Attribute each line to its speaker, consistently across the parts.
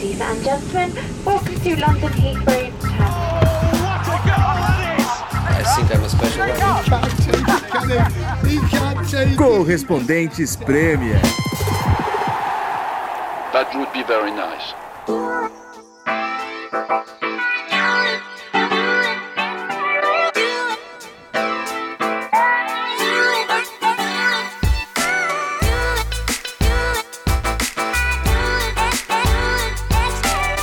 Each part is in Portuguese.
Speaker 1: Ladies and gentlemen, welcome to London Heathrow Terminal.
Speaker 2: I think I'm a special one.
Speaker 3: Correspondentes Premier.
Speaker 4: That would be very nice.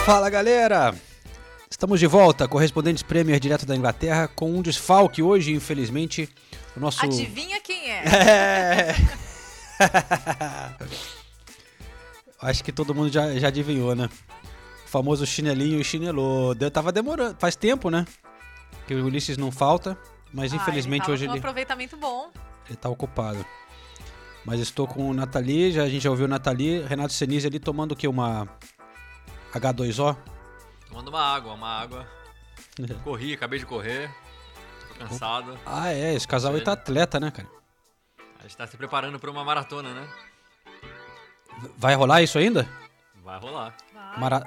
Speaker 5: Fala galera! Estamos de volta, correspondentes Premier direto da Inglaterra, com um desfalque hoje, infelizmente. O nosso.
Speaker 6: Adivinha quem é?
Speaker 5: É. Acho que todo mundo já, já adivinhou, né? O famoso chinelinho e chinelô. De- Tava demorando, faz tempo, né? Que o Ulisses não falta, mas
Speaker 6: Ah,
Speaker 5: infelizmente
Speaker 6: ele
Speaker 5: hoje
Speaker 6: com um
Speaker 5: ele,
Speaker 6: aproveitamento bom.
Speaker 5: ele tá ocupado. Mas estou com o Nathalie, já, a gente já ouviu o Nathalie, Renato Senise ali tomando o que? Uma H2O?
Speaker 7: Tomando uma água, uma água. Corri, acabei de correr. Tô cansado.
Speaker 5: Ah, é, esse casal aí tá atleta, né, cara?
Speaker 7: A gente tá se preparando pra uma maratona, né?
Speaker 5: Vai rolar isso ainda?
Speaker 7: Vai rolar.
Speaker 6: Vai,
Speaker 5: Mara-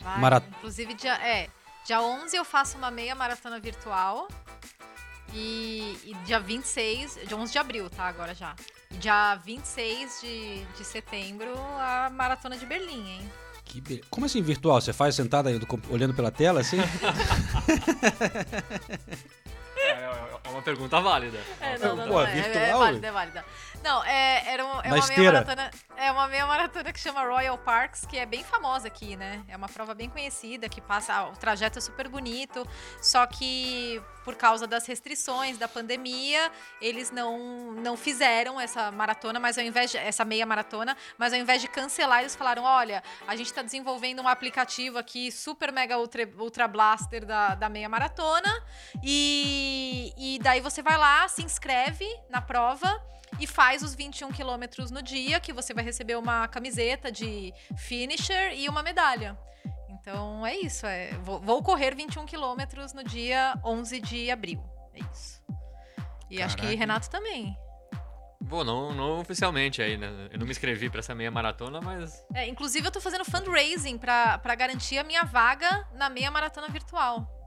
Speaker 6: vai.
Speaker 5: mara-
Speaker 6: Inclusive, dia, é, dia 11 eu faço uma meia maratona virtual. E, e dia 26, dia 11 de abril, tá? Agora já. E dia 26 de, de setembro, a maratona de Berlim, hein?
Speaker 5: Que be- Como assim virtual? Você faz sentada aí olhando pela tela assim?
Speaker 7: É, é- é uma pergunta válida.
Speaker 6: É, não, não,
Speaker 5: Pô,
Speaker 6: não, é, é
Speaker 5: virtual,
Speaker 6: válida, é válida. Não, é, era um- é uma meia maratona. É uma meia maratona que chama Royal Parks, que é bem famosa aqui, né? É uma prova bem conhecida, que passa. O trajeto é super bonito. Só que por causa das restrições da pandemia, eles não, não fizeram essa maratona, mas ao invés de, essa meia maratona, mas ao invés de cancelar, eles falaram: olha, a gente está desenvolvendo um aplicativo aqui, super mega ultra, ultra blaster da, da meia maratona. E, e daí você vai lá, se inscreve na prova e faz os 21 quilômetros no dia, que você vai receber uma camiseta de finisher e uma medalha. Então é isso, é, vou, vou correr 21 quilômetros no dia 11 de abril. É isso. E acho que
Speaker 5: Caraca.
Speaker 6: Renato também.
Speaker 7: Bom, não, não oficialmente aí, né? Eu não me inscrevi pra essa meia maratona, mas.
Speaker 6: É, inclusive, eu tô fazendo fundraising pra garantir a minha vaga na meia maratona virtual.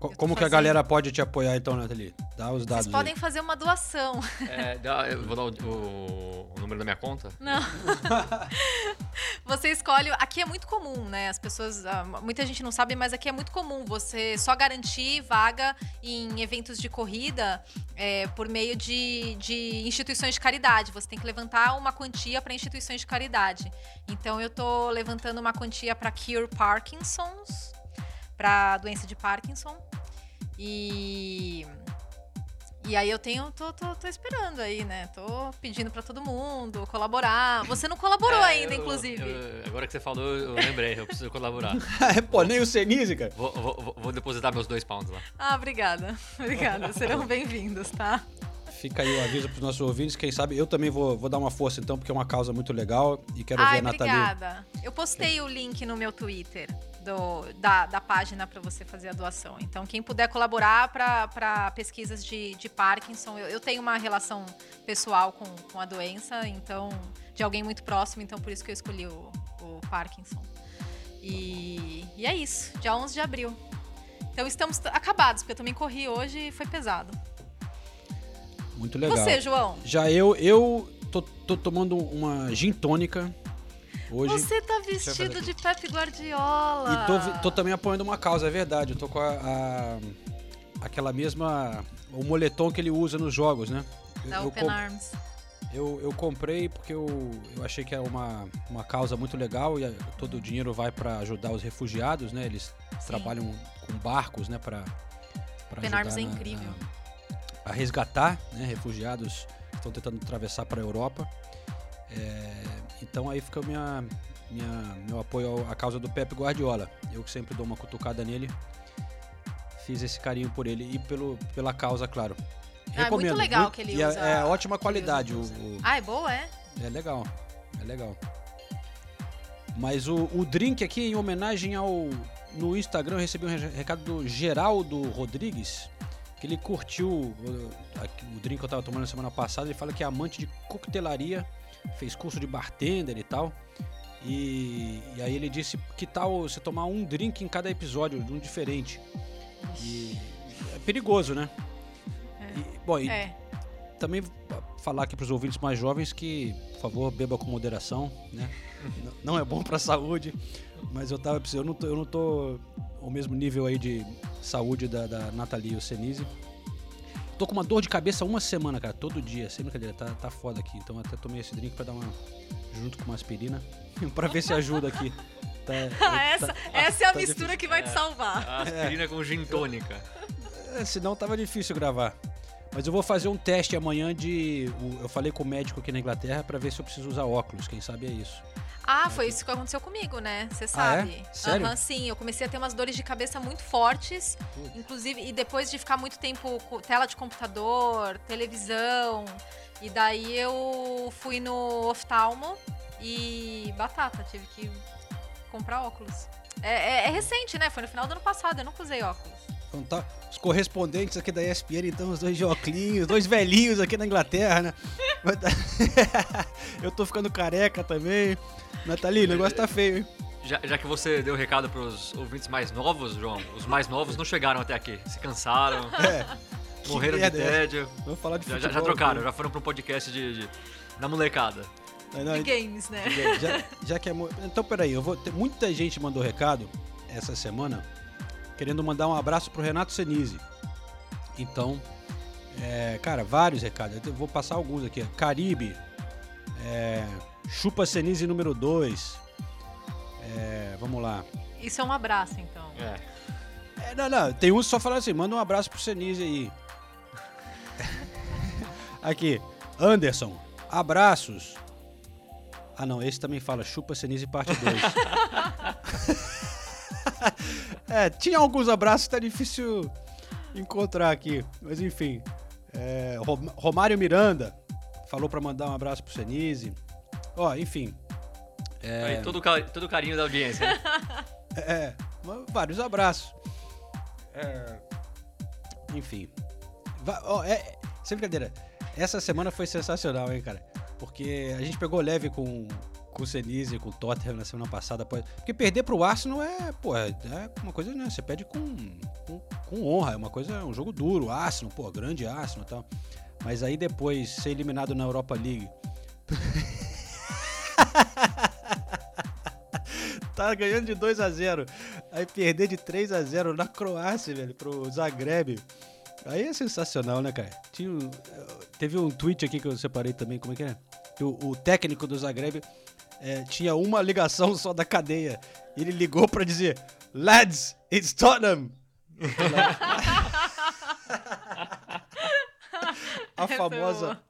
Speaker 5: Co- Como que a galera pode te apoiar então, Nathalie? Dá os dados
Speaker 6: Vocês podem
Speaker 5: aí.
Speaker 6: fazer uma doação.
Speaker 7: É, eu vou dar o, o- o número da minha conta?
Speaker 6: Não. você escolhe. Aqui é muito comum, né? As pessoas. ah, Muita gente não sabe, mas aqui é muito comum você só garantir vaga em eventos de corrida é, por meio de, de instituições de caridade. Você tem que levantar uma quantia para instituições de caridade. Então eu tô levantando uma quantia para Cure Parkinson's, para doença de Parkinson. E. E aí eu tenho, tô, tô, tô esperando aí, né? Tô pedindo pra todo mundo colaborar. Você não colaborou
Speaker 7: É,
Speaker 6: ainda,
Speaker 7: eu-
Speaker 6: inclusive.
Speaker 7: eu- agora que você falou, eu lembrei, eu preciso colaborar.
Speaker 5: Pô, nem o Senise, cara.
Speaker 7: Vou, vou- vou- depositar meus dois pounds lá.
Speaker 6: Ah, obrigada. Obrigada. Serão bem-vindos, tá?
Speaker 5: Fica aí o aviso pros nossos ouvintes. Quem sabe eu também vou, vou dar uma força então, porque é uma causa muito legal. E quero ver
Speaker 6: Ai,
Speaker 5: a Nathalie.
Speaker 6: obrigada. Eu postei o link no meu Twitter do, da, da página pra você fazer a doação. Então, quem puder colaborar para pesquisas de, de Parkinson, eu, eu tenho uma relação pessoal com, com a doença, então, de alguém muito próximo, então por isso que eu escolhi o, o Parkinson. E, e é isso, dia 11 de abril. Então estamos acabados, porque eu também corri hoje e foi pesado.
Speaker 5: Muito legal.
Speaker 6: Você, João?
Speaker 5: Já eu, eu tô, tô tomando uma gin tônica hoje.
Speaker 6: Você tá vestido de Pepe Guardiola.
Speaker 5: E tô, tô também apoiando uma causa, é verdade. Eu tô com a, a- aquela mesma. O moletom que ele usa nos jogos, né? Eu,
Speaker 6: Da
Speaker 5: eu
Speaker 6: Open
Speaker 5: com-
Speaker 6: Arms.
Speaker 5: eu, eu comprei porque eu, eu achei que é uma, uma causa muito legal e a- todo o dinheiro vai para ajudar os refugiados, né? Eles trabalham com barcos, né? Para
Speaker 6: Open Arms é incrível.
Speaker 5: A, resgatar, né? Refugiados que estão tentando atravessar para a Europa. É, então aí fica o minha, minha, meu apoio à causa do Pepe Guardiola. Eu que sempre dou uma cutucada nele. Fiz esse carinho por ele e pelo, pela causa, claro.
Speaker 6: Ah, é muito legal que ele
Speaker 5: é-
Speaker 6: usa-
Speaker 5: É, ótima
Speaker 6: que ele
Speaker 5: qualidade. O, o-
Speaker 6: Ah, é boa, é?
Speaker 5: é legal, é legal. Mas o, o drink aqui, em homenagem ao. No Instagram, eu recebi um re- recado do Geraldo Rodrigues, que ele curtiu o, o drink que eu tava tomando na semana passada. Ele fala que é amante de coquetelaria, fez curso de bartender e tal. E, e aí ele disse que tal você tomar um drink em cada episódio, um diferente. E é perigoso, né? E, bom, e
Speaker 6: É.
Speaker 5: também falar aqui para os ouvintes mais jovens que, por favor, beba com moderação, né? Não é bom para a saúde, mas eu tava eu não tô, eu não tô ao mesmo nível aí de saúde da, da Nathalie Ocenise. Tô com uma dor de cabeça uma semana, cara, todo dia, sem brincadeira, tá, tá foda aqui. Então até tomei esse drink para dar uma junto com uma aspirina, para ver se ajuda aqui. Tá,
Speaker 6: essa,
Speaker 5: tá-
Speaker 6: essa é a
Speaker 5: tá
Speaker 6: mistura que vai te salvar.
Speaker 7: A aspirina com gin tônica.
Speaker 5: É, senão tava difícil gravar. Mas eu vou fazer um teste amanhã de. Eu falei com o médico aqui na Inglaterra pra ver se eu preciso usar óculos. Quem sabe é isso.
Speaker 6: Ah, foi isso que aconteceu comigo, né? Você
Speaker 5: Ah, é?
Speaker 6: sabe.
Speaker 5: Sério?
Speaker 6: Aham, sim. Eu comecei a ter umas dores de cabeça muito fortes. Inclusive, e depois de ficar muito tempo com tela de computador, televisão. E daí eu fui no oftalmo e batata, tive que comprar óculos. É, é- é recente, né? Foi no final do ano passado, eu nunca usei óculos.
Speaker 5: Então tá. Os correspondentes aqui da ESPN, então, os dois óculos, dois velhinhos aqui na Inglaterra, né? Tá- eu tô ficando careca também. Nathalie, o negócio tá feio, hein?
Speaker 7: Já, já que você deu o recado pros ouvintes mais novos, João, os mais novos não chegaram até aqui. Se cansaram,
Speaker 5: É.
Speaker 7: morreram de
Speaker 5: é
Speaker 7: tédio.
Speaker 5: Vamos falar de
Speaker 7: Já,
Speaker 5: futebol.
Speaker 7: já, já trocaram,
Speaker 5: aqui.
Speaker 7: já foram pra um podcast de, de- da molecada.
Speaker 5: Não, não,
Speaker 6: De games, né?
Speaker 5: já, já que é. Então, peraí, eu vou. ter- Muita gente mandou recado essa semana querendo mandar um abraço pro Renato Senise. Então, é, cara, vários recados. Eu vou passar alguns aqui. Caribe, é, Chupa Senise número 2. vamos lá.
Speaker 6: Isso é um abraço, então.
Speaker 7: É.
Speaker 5: É, não, não, tem uns só falando assim, manda um abraço pro Senise aí. Aqui, Anderson, abraços. Ah não, esse também fala Chupa Senise parte 2. é, tinha alguns abraços, tá difícil encontrar aqui. Mas enfim. É, Rom- Romário Miranda falou pra mandar um abraço pro Senise. Ó, enfim.
Speaker 7: Aí todo, todo carinho da audiência. né?
Speaker 5: É, vários abraços. É, enfim. Va- ó, é, sem brincadeira, essa semana foi sensacional, hein, cara? Porque a gente pegou leve com, com o Senise com o Tottenham na semana passada. Porque perder pro Arsenal é, pô, é, é uma coisa, né? Você perde com, com, com honra, é uma coisa, é um jogo duro. Arsenal, pô, grande Arsenal e tal. Mas aí depois ser eliminado na Europa League. tá ganhando de 2 a 0 Aí perder de 3 a 0 na Croácia, velho, pro Zagreb. Aí é sensacional, né, cara? Tinha, teve um tweet aqui que eu separei também, como é que é? O, o técnico do Zagreb é, tinha uma ligação só da cadeia. Ele ligou pra dizer: Lads, it's Tottenham! a
Speaker 6: é
Speaker 5: famosa.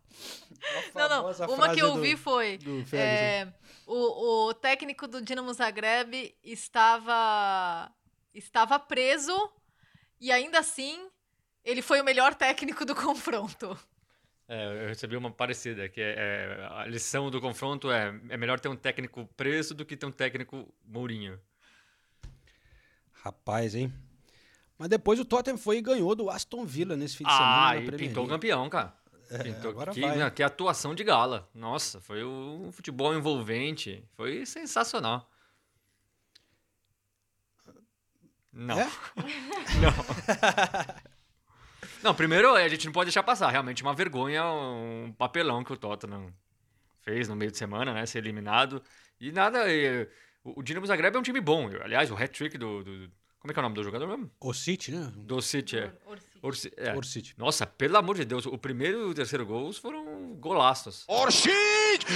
Speaker 5: a
Speaker 6: Não, não. Uma que eu
Speaker 5: do-
Speaker 6: ouvi foi. é, o, o técnico do Dinamo Zagreb estava, estava preso e ainda assim ele foi o melhor técnico do confronto.
Speaker 7: É, eu recebi uma parecida, que é, é, a lição do confronto é é melhor ter um técnico preso do que ter um técnico Mourinho.
Speaker 5: Rapaz, hein? Mas depois o Tottenham foi e ganhou do Aston Villa nesse fim de semana.
Speaker 7: Ah, e pintou
Speaker 5: League.
Speaker 7: campeão, cara. Pintou,
Speaker 5: agora
Speaker 7: que,
Speaker 5: vai.
Speaker 7: né, que atuação de gala. Nossa, foi um futebol envolvente. Foi sensacional. Não.
Speaker 5: É?
Speaker 7: Não. não, primeiro a gente não pode deixar passar. Realmente uma vergonha, um papelão que o Tottenham fez no meio de semana, né? Ser eliminado. E nada. e, o, Dinamo Zagreb é um time bom. Aliás, o hat-trick do, do- Como é que é o nome do jogador mesmo?
Speaker 5: O City, né?
Speaker 7: Do City, é. Orsi- é.
Speaker 5: O City.
Speaker 7: Nossa, pelo amor de Deus, o primeiro e o terceiro gols foram golaços.
Speaker 2: Orsic!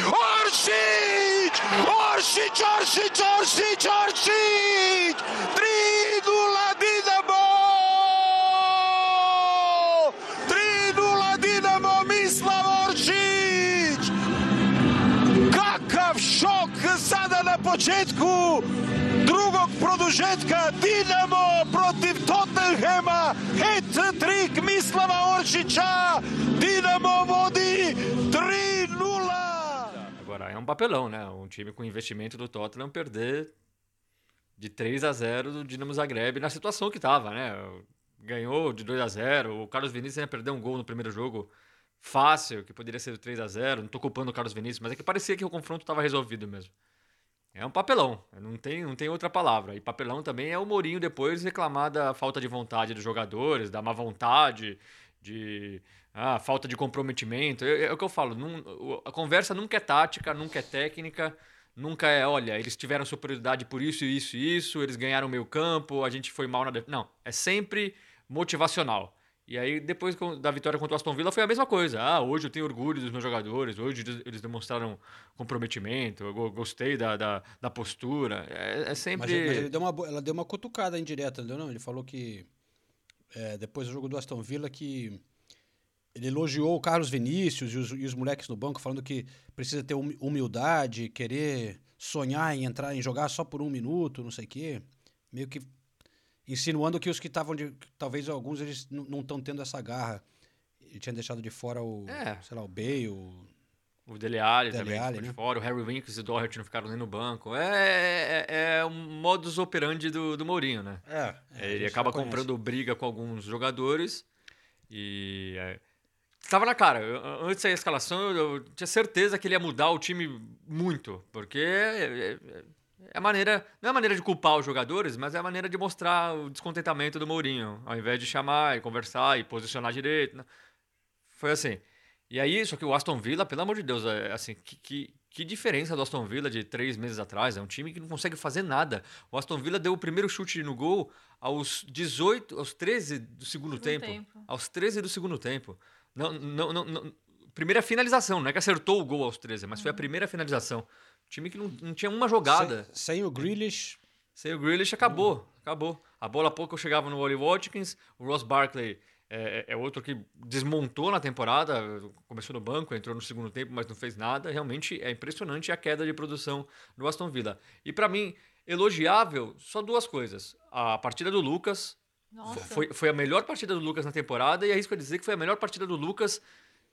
Speaker 2: Orsic! Orsic, Orsic, Orsic, Orsic! Tridula početku drugog produžetka Dinamo protiv Tottenhema hat-trick Mislava Oršića Dinamo vodi 3-0
Speaker 7: Agora, é um papelão, né? Um time com investimento do Tottenham perder de 3 a 0 do Dinamo Zagreb na situação que tava, né? Ganhou de 2 a 0 o Carlos Vinícius ainda perdeu um gol no primeiro jogo fácil, que poderia ser 3 a 0 Não tô culpando o Carlos Vinícius, mas é que parecia que o confronto estava resolvido mesmo. É um papelão, não tem, não tem outra palavra. E papelão também é o Mourinho depois reclamar da falta de vontade dos jogadores, da má vontade, de ah, falta de comprometimento. É, é o que eu falo, a conversa nunca é tática, nunca é técnica, nunca é, olha, eles tiveram superioridade por isso, isso e isso, eles ganharam meio campo, a gente foi mal na... def-". Não, é sempre motivacional. E aí, depois da vitória contra o Aston Villa, foi a mesma coisa. Ah, hoje eu tenho orgulho dos meus jogadores, hoje eles- demonstraram comprometimento, eu go- gostei da, da, da postura. É, é
Speaker 5: Mas,
Speaker 7: sempre.
Speaker 5: mas ele deu uma, ela deu uma cutucada indireta, entendeu? Não, ele falou que é, depois do jogo do Aston Villa que ele elogiou o Carlos Vinícius e os, e os moleques no banco, falando que precisa ter humi- humildade, querer sonhar em entrar, em jogar só por um minuto, não sei o quê. Meio que insinuando que os que estavam de. Talvez alguns eles não estão tendo essa garra. Ele tinha deixado de fora o.
Speaker 7: É.
Speaker 5: Sei lá, o Bale. o-
Speaker 7: O Dele Alli
Speaker 5: Dele
Speaker 7: também
Speaker 5: Alli,
Speaker 7: ficou de
Speaker 5: né?
Speaker 7: fora, o Harry Winks e o Doherty não ficaram nem no banco. É, é, é um modus operandi do, do Mourinho, né?
Speaker 5: É, é,
Speaker 7: ele acaba comprando briga com alguns jogadores e é, tava na cara. Antes da escalação, eu, eu tinha certeza que ele ia mudar o time muito, porque é, é- é a maneira, não é a maneira de culpar os jogadores, mas é a maneira de mostrar o descontentamento do Mourinho, ao invés de chamar e conversar e posicionar direito. né? Foi assim. E aí, só que o Aston Villa, pelo amor de Deus, é assim, que, que, que diferença do Aston Villa de três meses atrás. É um time que não consegue fazer nada. O Aston Villa deu o primeiro chute no gol aos 18, aos 13 do segundo,
Speaker 6: Segundo
Speaker 7: tempo.
Speaker 6: tempo.
Speaker 7: Aos 13 do segundo tempo. Não, não, não, não- primeira finalização, não é que acertou o gol aos 13, mas foi a primeira finalização. Time que não, não tinha uma jogada.
Speaker 5: Sem, sem o Grealish.
Speaker 7: Sem o Grealish, acabou. Acabou. A bola pouco chegava no Wally Watkins. O Ross Barkley é, é outro que desmontou na temporada. Começou no banco, entrou no segundo tempo, mas não fez nada. Realmente é impressionante a queda de produção do Aston Villa. E para mim, elogiável, só duas coisas. A partida do Lucas.
Speaker 6: Nossa.
Speaker 7: Foi, foi a melhor partida do Lucas na temporada. E arrisco a dizer que foi a melhor partida do Lucas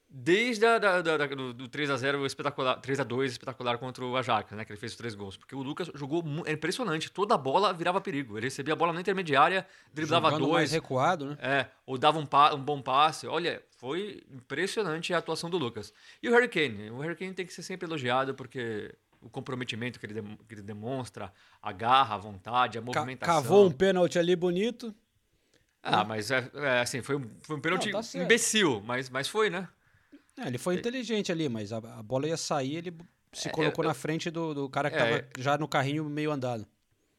Speaker 7: desde a, da, da- do, do 3x0 espetacular, 3x2 espetacular contra o Ajax, né? Que ele fez os três gols. Porque o Lucas jogou é impressionante. Toda a bola virava perigo. Ele recebia a bola na intermediária, driblava
Speaker 5: jogando mais
Speaker 7: dois.
Speaker 5: recuado, né?
Speaker 7: É, ou dava um, pa- um bom passe. Olha, foi impressionante a atuação do Lucas. E o Harry Kane? O Harry Kane tem que ser sempre elogiado porque o comprometimento que ele, dem- que ele demonstra, a garra, a vontade, a movimentação.
Speaker 5: Cavou um pênalti ali bonito.
Speaker 7: Ah, mas é, é, assim, foi um, foi um pênalti
Speaker 5: Não, tá
Speaker 7: imbecil, mas, mas foi, né?
Speaker 5: É, ele foi inteligente ali, mas a, a bola ia sair, ele se
Speaker 7: É,
Speaker 5: colocou
Speaker 7: eu-
Speaker 5: na frente do, do cara que
Speaker 7: É.
Speaker 5: tava já no carrinho meio andado.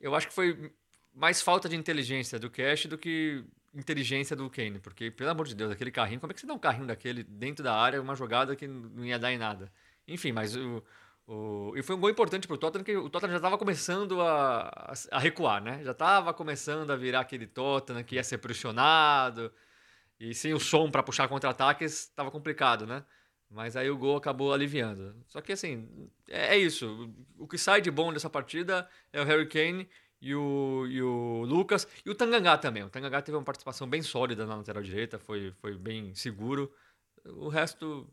Speaker 7: Eu acho que foi mais falta de inteligência do Cash do que inteligência do Kane, porque, pelo amor de Deus, aquele carrinho, como é que você dá um carrinho daquele dentro da área, uma jogada que não ia dar em nada? Enfim, mas o. o- e foi um gol importante pro Tottenham, que o Tottenham já estava começando a, a, a recuar, né? Já estava começando a virar aquele Tottenham que ia ser pressionado, e sem o som para puxar contra-ataques, estava complicado, né? Mas aí o gol acabou aliviando. Só que assim, é, é isso. O que sai de bom dessa partida é o Harry Kane e o, e o Lucas. E o Tangangá também. O Tangangá teve uma participação bem sólida na lateral direita, foi, foi bem seguro. O resto,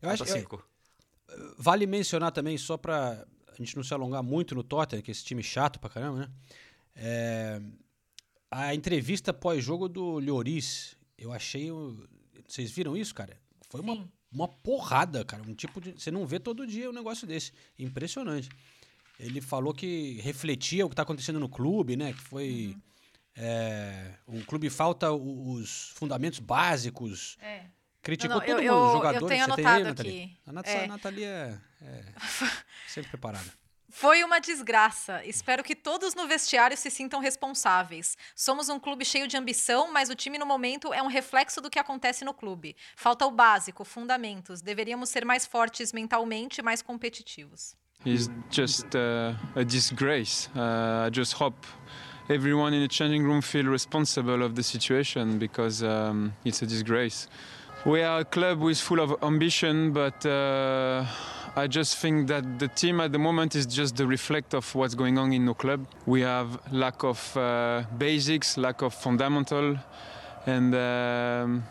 Speaker 5: Eu acho
Speaker 7: nota
Speaker 5: que
Speaker 7: 5.
Speaker 5: vale mencionar também, só pra a gente não se alongar muito no Tottenham, que é esse time chato pra caramba, né? É, a entrevista pós-jogo do Lloris, eu achei. Vocês viram isso, cara? Foi uma,
Speaker 6: Sim.
Speaker 5: uma porrada, cara. Um tipo de. Você não vê todo dia um negócio desse. Impressionante. Ele falou que refletia o que está acontecendo no clube, né? Que foi. É, o clube falta os fundamentos básicos.
Speaker 6: É.
Speaker 5: Criticou
Speaker 6: Não, não,
Speaker 5: todo
Speaker 6: eu-
Speaker 5: mundo,
Speaker 6: eu- eu
Speaker 5: jogadores.
Speaker 6: tenho
Speaker 5: Você tem
Speaker 6: anotado
Speaker 5: aí, Nathalie?
Speaker 6: aqui.
Speaker 5: A Nat-
Speaker 6: É.
Speaker 5: Nathalie é, é sempre preparada.
Speaker 6: Foi uma desgraça. Espero que todos no vestiário se sintam responsáveis. Somos um clube cheio de ambição, mas o time no momento é um reflexo do que acontece no clube. Falta o básico, fundamentos. Deveríamos ser mais fortes mentalmente mais competitivos.
Speaker 8: is just uh, a disgrace. Uh, I just hope everyone in the changing room feel responsible of the situation because um, it's a disgrace. We are a club with full of ambition, but uh, I just think that the team at the moment is just the reflect of what's going on in the club. We have lack of uh, basics, lack of fundamental, and um,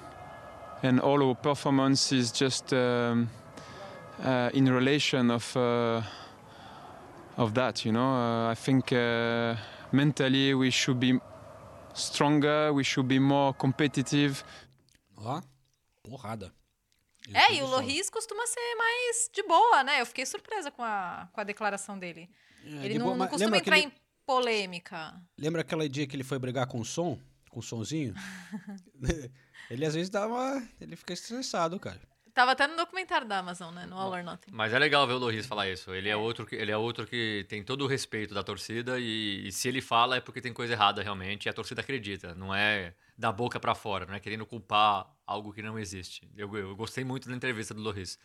Speaker 8: and all our performance is just. Um, uh, in relation of uh, of that. You know, uh, I think uh, mentally we should be stronger. We should be more competitive.
Speaker 5: Porrada.
Speaker 6: É, e o Loris costuma ser mais de boa, né? Eu fiquei surpresa com a, com a declaração dele.
Speaker 5: É,
Speaker 6: ele
Speaker 5: de
Speaker 6: não,
Speaker 5: boa,
Speaker 6: não costuma entrar
Speaker 5: aquele-
Speaker 6: em polêmica.
Speaker 5: Lembra aquela dia que ele foi brigar com o som? Com o sonzinho? ele às vezes dá uma. Ele fica estressado, cara.
Speaker 6: Tava até no documentário da Amazon, né? No All or Nothing.
Speaker 7: Mas é legal ver o Loris falar isso. Ele é outro que, ele é outro que tem todo o respeito da torcida e, e se ele fala é porque tem coisa errada realmente e a torcida acredita. Não é da boca pra fora, não é querendo culpar algo que não existe. Eu, eu gostei muito da entrevista do Loris.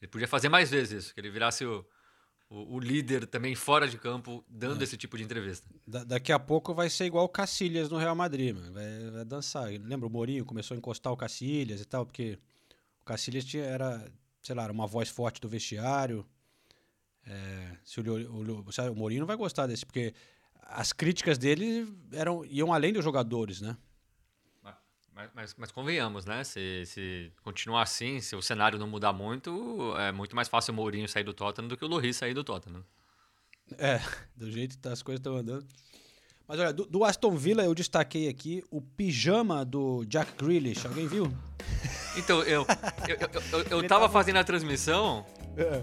Speaker 7: Ele podia fazer mais vezes isso, que ele virasse o, o, o líder também fora de campo, dando esse tipo de entrevista.
Speaker 5: Da- daqui a pouco vai ser igual o Cacilhas no Real Madrid, mano. Vai, vai dançar. Lembra o Mourinho começou a encostar o Cacilhas e tal, porque o Cacilhas tinha, era, sei lá, uma voz forte do vestiário. É, se o, o, sabe, o Mourinho não vai gostar desse, porque as críticas dele eram, iam além dos jogadores, né?
Speaker 7: Mas, mas, mas convenhamos, né? Se, se continuar assim, se o cenário não mudar muito, é muito mais fácil o Mourinho sair do Tottenham do que o Loris sair do Tottenham.
Speaker 5: É, do jeito que as coisas estão andando. Mas olha, do, do Aston Villa eu destaquei aqui o pijama do Jack Grealish. Alguém viu?
Speaker 7: Então, eu, eu, eu, eu, eu tava fazendo a transmissão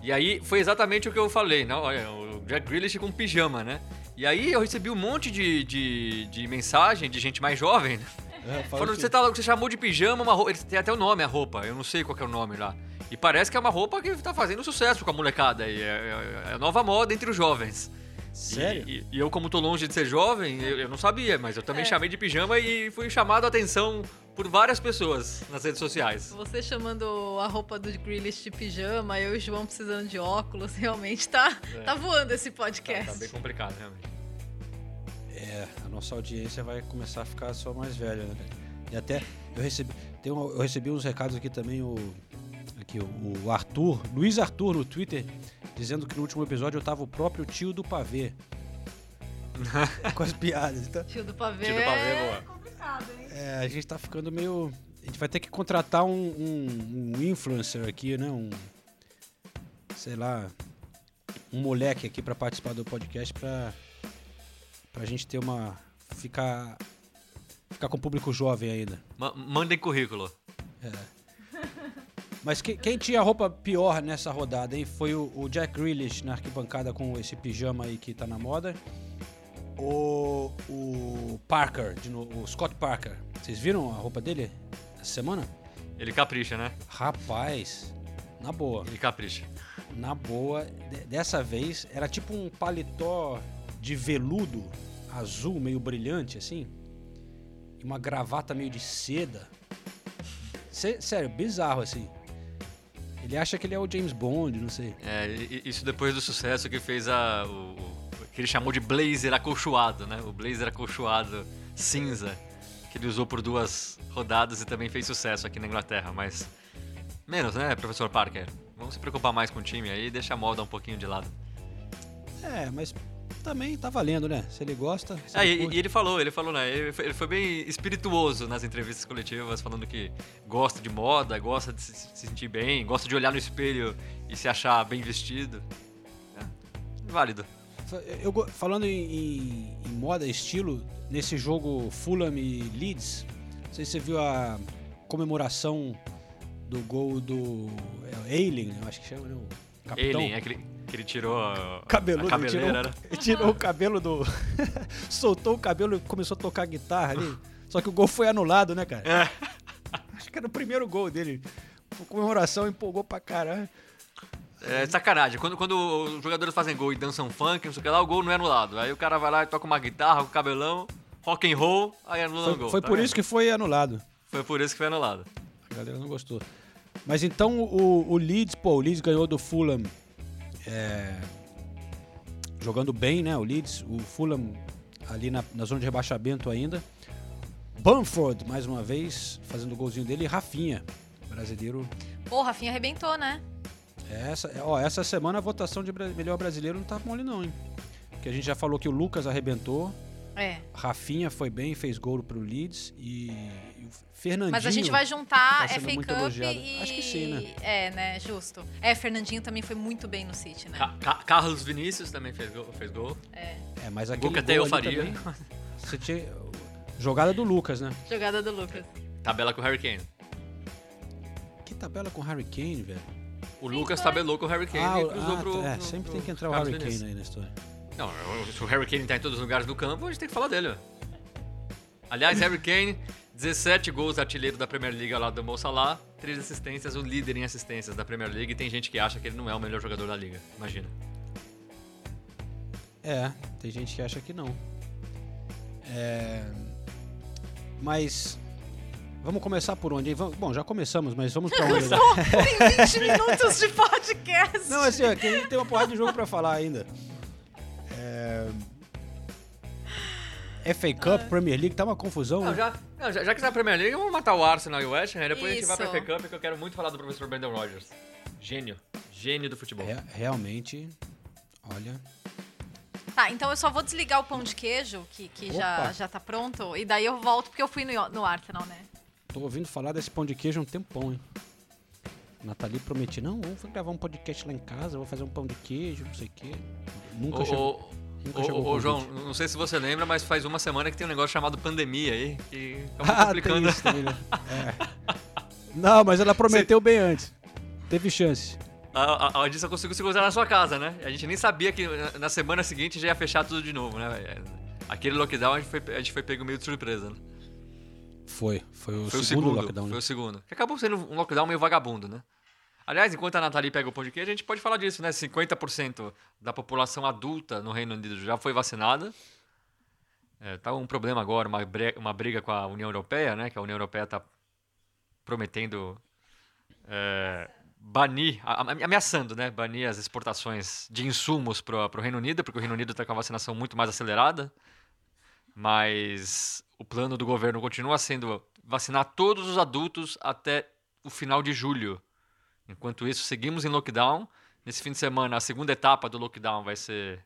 Speaker 7: e aí foi exatamente o que eu falei, né? Olha, o Jack Grealish com pijama, né? E aí eu recebi um monte de, de, de mensagem de gente mais jovem, né?
Speaker 5: É, fala
Speaker 7: Falando
Speaker 5: que-
Speaker 7: que você, tá, você chamou de pijama uma roupa. Tem até o nome, a roupa. Eu não sei qual que é o nome lá. E parece que é uma roupa que tá fazendo sucesso com a molecada. aí. É, é, é a nova moda entre os jovens.
Speaker 5: Sério?
Speaker 7: E, e- e eu, como tô longe de ser jovem, eu, eu não sabia, mas eu também chamei de pijama e fui chamado a atenção por várias pessoas nas redes sociais.
Speaker 6: Você chamando a roupa do Grealish de pijama, eu e o João precisando de óculos, realmente tá, tá voando esse
Speaker 7: Tá,
Speaker 6: podcast.
Speaker 7: tá bem complicado, realmente.
Speaker 5: É, a nossa audiência vai começar a ficar só mais velha, né? E até eu recebi, tem um- eu recebi uns recados aqui também, o, aqui, o, o Arthur, Luiz Arthur no Twitter, dizendo que no último episódio eu tava o próprio tio do pavê. Com as piadas. Então,
Speaker 6: Tio do pavê.
Speaker 7: Tio do pavê é boa.
Speaker 6: complicado, hein?
Speaker 5: é, a gente tá ficando meio. A gente vai ter que contratar um, um- um influencer aqui, né? Um. Sei lá. Um moleque aqui pra participar do podcast pra. Pra gente ter uma. Ficar. Ficar com o público jovem ainda.
Speaker 7: Ma- mandem currículo.
Speaker 5: Mas que- quem tinha roupa pior nessa rodada, hein? Foi o, o Jack Grealish na arquibancada com esse pijama aí que tá na moda. O, o Parker, novo, o Scott Parker. Vocês viram a roupa dele essa semana?
Speaker 7: Ele capricha, né?
Speaker 5: Rapaz, na boa,
Speaker 7: Ele capricha.
Speaker 5: na boa. de- dessa vez era tipo um paletó de veludo azul, meio brilhante assim. E uma gravata meio de seda. Sé- sério, bizarro assim. Ele acha que ele é o James Bond, não sei.
Speaker 7: É, isso depois do sucesso que fez a, o, o- que ele chamou de blazer acolchoado, né? O blazer acolchoado cinza, que ele usou por duas rodadas e também fez sucesso aqui na Inglaterra, mas menos, né, professor Parker? Vamos se preocupar mais com o time aí e deixa a moda um pouquinho de lado.
Speaker 5: É, mas também tá valendo, né? Se ele gosta. se
Speaker 7: Ah,
Speaker 5: ele
Speaker 7: e, e ele falou, ele falou, né? Ele foi, ele foi bem espirituoso nas entrevistas coletivas, falando que gosta de moda, gosta de se, se sentir bem, gosta de olhar no espelho e se achar bem vestido. É, válido.
Speaker 5: Eu, falando em, em- em moda, estilo, nesse jogo Fulham e Leeds, não sei se você viu a comemoração do gol do é, Ailing, eu acho que chama, né? O capitão.
Speaker 7: Ele, é que ele, que ele tirou a,
Speaker 5: Cabeludo,
Speaker 7: a
Speaker 5: ele tirou,
Speaker 7: cabeleira, né?
Speaker 5: ele tirou o cabelo do. soltou o cabelo e começou a tocar guitarra ali. Só que o gol foi anulado, né, cara?
Speaker 7: É.
Speaker 5: Acho que era o primeiro gol dele. A comemoração empolgou pra caralho.
Speaker 7: É sacanagem. Quando, quando os jogadores fazem gol e dançam funk, não sei o que lá, o gol não é anulado. Aí o cara vai lá e toca uma guitarra com o cabelão, rock and roll, aí anula o
Speaker 5: Foi,
Speaker 7: gol.
Speaker 5: foi
Speaker 7: tá
Speaker 5: por
Speaker 7: vendo?
Speaker 5: isso que foi anulado.
Speaker 7: Foi por isso que foi anulado.
Speaker 5: A galera não gostou. Mas então o, o Leeds, pô, o Leeds ganhou do Fulham é, jogando bem, né? O Leeds, o Fulham ali na, na zona de rebaixamento ainda. Bamford, mais uma vez, fazendo o golzinho dele. E Rafinha, brasileiro.
Speaker 6: Pô, Rafinha arrebentou, né?
Speaker 5: Essa, ó, essa semana a votação de melhor brasileiro não tá mole não, hein? Porque a gente já falou que o Lucas arrebentou,
Speaker 6: É.
Speaker 5: Rafinha foi bem, fez gol pro Leeds e, Fernandinho...
Speaker 6: Mas a gente vai juntar
Speaker 5: tá
Speaker 6: FA Cup
Speaker 5: elogiado.
Speaker 6: e.
Speaker 5: Acho que sim, né?
Speaker 6: É, né? Justo. É, Fernandinho também foi muito bem no City, né?
Speaker 7: Ca- Ca- Carlos Vinícius também fez gol. Fez gol.
Speaker 5: É, mas
Speaker 7: Gol
Speaker 5: aquele
Speaker 7: que até
Speaker 5: gol
Speaker 7: eu faria.
Speaker 5: também, você tinha... Jogada do Lucas, né?
Speaker 6: Jogada do Lucas.
Speaker 7: Tabela com o Harry Kane.
Speaker 5: Que tabela com Harry Kane, velho.
Speaker 7: O Lucas tabelou com o Harry Kane
Speaker 5: Ah,
Speaker 7: e
Speaker 5: o-
Speaker 7: cruzou
Speaker 5: ah,
Speaker 7: pro.
Speaker 5: é,
Speaker 7: pro-
Speaker 5: sempre
Speaker 7: pro
Speaker 5: tem que entrar o Harry
Speaker 7: Vinícius.
Speaker 5: Kane aí na história.
Speaker 7: Não, se o Harry Kane tá em todos os lugares do campo, a gente tem que falar dele. ó. Aliás, Harry Kane, 17 gols artilheiro da Premier League ao lado do Mo Salah, 3 assistências, o líder em assistências da Premier League. E tem gente que acha que ele não é o melhor jogador da liga. Imagina.
Speaker 5: É, tem gente que acha que não. É, Mas. Vamos começar por onde? Vamos- Bom, já começamos, mas vamos pra onde?
Speaker 6: Tem 20 minutos de podcast.
Speaker 5: Não, assim, ó, que a gente tem uma porrada de jogo pra falar ainda. FA Cup, Premier League, tá uma confusão,
Speaker 7: Não,
Speaker 5: né?
Speaker 7: já, não, já, já que tá na Premier League, vamos matar o Arsenal e o West Ham. Depois a gente vai pra
Speaker 6: Isso.
Speaker 7: FA Cup, que eu quero muito falar do professor Brandon Rodgers. Gênio. Gênio do futebol.
Speaker 5: Re- realmente, olha...
Speaker 6: Tá, então eu só vou desligar o pão de queijo, que, que já,
Speaker 5: Opa.
Speaker 6: já tá pronto, e daí eu volto, porque eu fui no, no Arsenal, né?
Speaker 5: Tô ouvindo falar desse pão de queijo há um tempão, hein? Nathalie prometi, não, vamos gravar um podcast lá em casa, vou fazer um pão de queijo, não sei o quê. Nunca
Speaker 7: Ô,
Speaker 5: chegou.
Speaker 7: Ô, ô, João, não sei se você lembra, mas faz uma semana que tem um negócio chamado pandemia aí, que tá muito
Speaker 5: Ah, tem
Speaker 7: complicando.
Speaker 5: isso né? É. Não, mas ela prometeu bem antes. Teve chance.
Speaker 7: A, a, a Audição conseguiu se gozar na sua casa, né? A gente nem sabia que na- na semana seguinte já ia fechar tudo de novo, né? velho? Aquele lockdown a gente foi, a gente foi pego meio de surpresa, né?
Speaker 5: Foi, foi o,
Speaker 7: Foi o
Speaker 5: segundo,
Speaker 7: segundo,
Speaker 5: lockdown. né?
Speaker 7: foi o segundo. Que acabou sendo um lockdown meio vagabundo, né? Aliás, enquanto a Nathalie pega o pão de queijo, a gente pode falar disso, né? 50% da população adulta no Reino Unido já foi vacinada. É, tá um problema agora, uma, bre- uma briga com a União Europeia, né? Que a União Europeia tá prometendo é, banir, ameaçando, né? Banir as exportações de insumos para o Reino Unido, porque o Reino Unido está com a vacinação muito mais acelerada. Mas o plano do governo continua sendo vacinar todos os adultos até o final de julho. Enquanto isso, seguimos em lockdown. Nesse fim de semana, a segunda etapa do lockdown vai ser.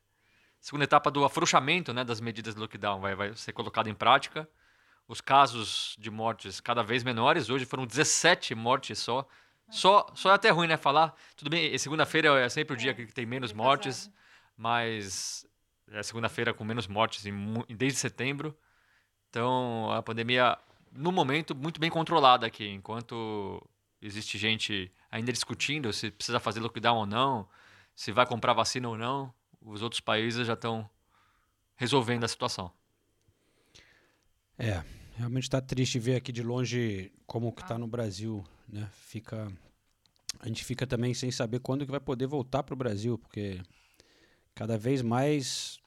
Speaker 7: Segunda etapa do afrouxamento né, das medidas do lockdown vai, vai ser colocada em prática. Os casos de mortes cada vez menores. Hoje foram 17 mortes só. Só, só é até ruim, né? Falar. Tudo bem, segunda-feira é sempre o dia que tem menos mortes, mas é segunda-feira com menos mortes em desde setembro. Então, a pandemia, no momento, muito bem controlada aqui. Enquanto existe gente ainda discutindo se precisa fazer lockdown ou não, se vai comprar vacina ou não, os outros países já estão resolvendo a situação.
Speaker 5: É, realmente tá triste ver aqui de longe como que tá no Brasil, né? Fica a gente fica também sem saber quando que vai poder voltar pro Brasil, porque cada vez mais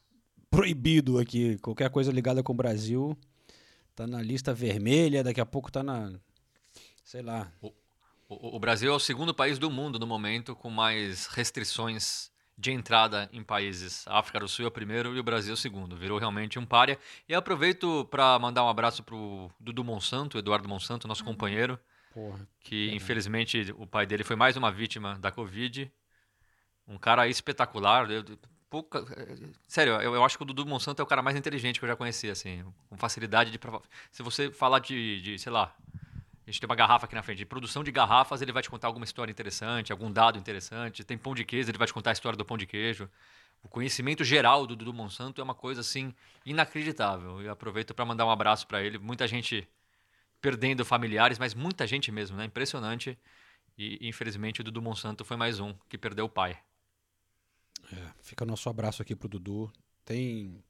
Speaker 5: proibido aqui, qualquer coisa ligada com o Brasil tá na lista vermelha, daqui a pouco tá na sei lá.
Speaker 7: O, o Brasil é o segundo país do mundo no momento com mais restrições de entrada em países. A África do Sul é o primeiro e o Brasil é o segundo. Virou realmente um párea. E eu aproveito para mandar um abraço pro Dudu Monsanto, Eduardo Monsanto, nosso companheiro,
Speaker 5: Porra.
Speaker 7: que infelizmente o pai dele foi mais uma vítima da Covid. Um cara espetacular. eu- pouca- sério, eu, eu acho que o Dudu Monsanto é o cara mais inteligente que eu já conheci, assim, com facilidade de. Se você falar de, de, sei lá, a gente tem uma garrafa aqui na frente, de produção de garrafas, ele vai te contar alguma história interessante, algum dado interessante. Tem pão de queijo, ele vai te contar a história do pão de queijo. O conhecimento geral do Dudu Monsanto é uma coisa assim inacreditável. E aproveito para mandar um abraço para ele. Muita gente perdendo familiares, mas muita gente mesmo, né? Impressionante. E infelizmente o Dudu Monsanto foi mais um que perdeu o pai.
Speaker 5: É, fica nosso abraço aqui pro Dudu. Tem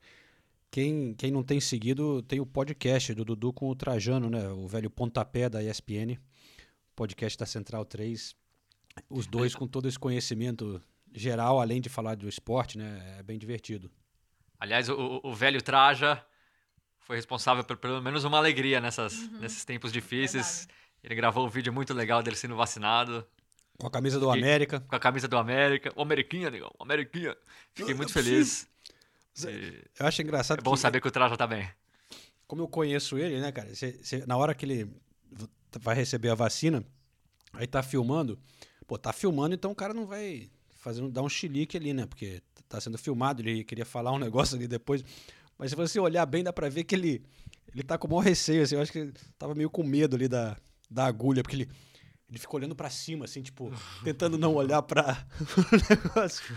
Speaker 5: quem, quem não tem seguido, tem o podcast do Dudu com o Trajano, né? O velho pontapé da ESPN, podcast da Central 3. Os dois com todo esse conhecimento geral, além de falar do esporte, né? É bem divertido.
Speaker 7: Aliás, o, o- velho Traja foi responsável por pelo menos uma alegria nessas, nesses tempos difíceis. Ele gravou um vídeo muito legal dele sendo vacinado,
Speaker 5: Com a camisa do América.
Speaker 7: com a camisa do América. O Ameriquinha, negão, o Ameriquinha. Fiquei muito
Speaker 5: é
Speaker 7: feliz.
Speaker 5: Eu acho engraçado
Speaker 7: É bom
Speaker 5: que,
Speaker 7: saber que o Traja tá bem.
Speaker 5: como eu conheço ele, né, cara? cê- cê- na hora que ele vai receber a vacina, aí tá filmando. Pô, tá filmando, então o cara não vai fazer, dar um chilique ali, né? Porque tá sendo filmado, ele queria falar um negócio ali depois. Mas se você olhar bem, dá pra ver que ele, ele tá com o maior receio, assim. Eu acho que ele tava meio com medo ali da, da agulha, porque ele, ele fica olhando pra cima, assim, tipo, tentando não olhar pra o negócio.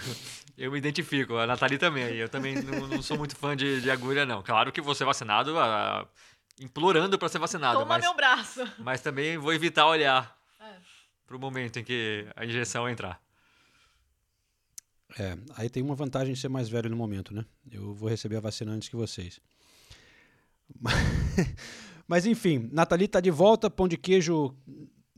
Speaker 7: Eu me identifico, a Nathalie também. Eu também não, não sou muito fã de, de agulha, não. Claro que vou ser vacinado, ah, implorando para ser vacinado,
Speaker 6: Toma
Speaker 7: mas,
Speaker 6: meu braço.
Speaker 7: mas também vou evitar olhar.
Speaker 6: É.
Speaker 7: pro momento em que a injeção entrar.
Speaker 5: É, aí tem uma vantagem de ser mais velho no momento, né? Eu vou receber a vacina antes que vocês. Mas enfim, Nathalie tá de volta, pão de queijo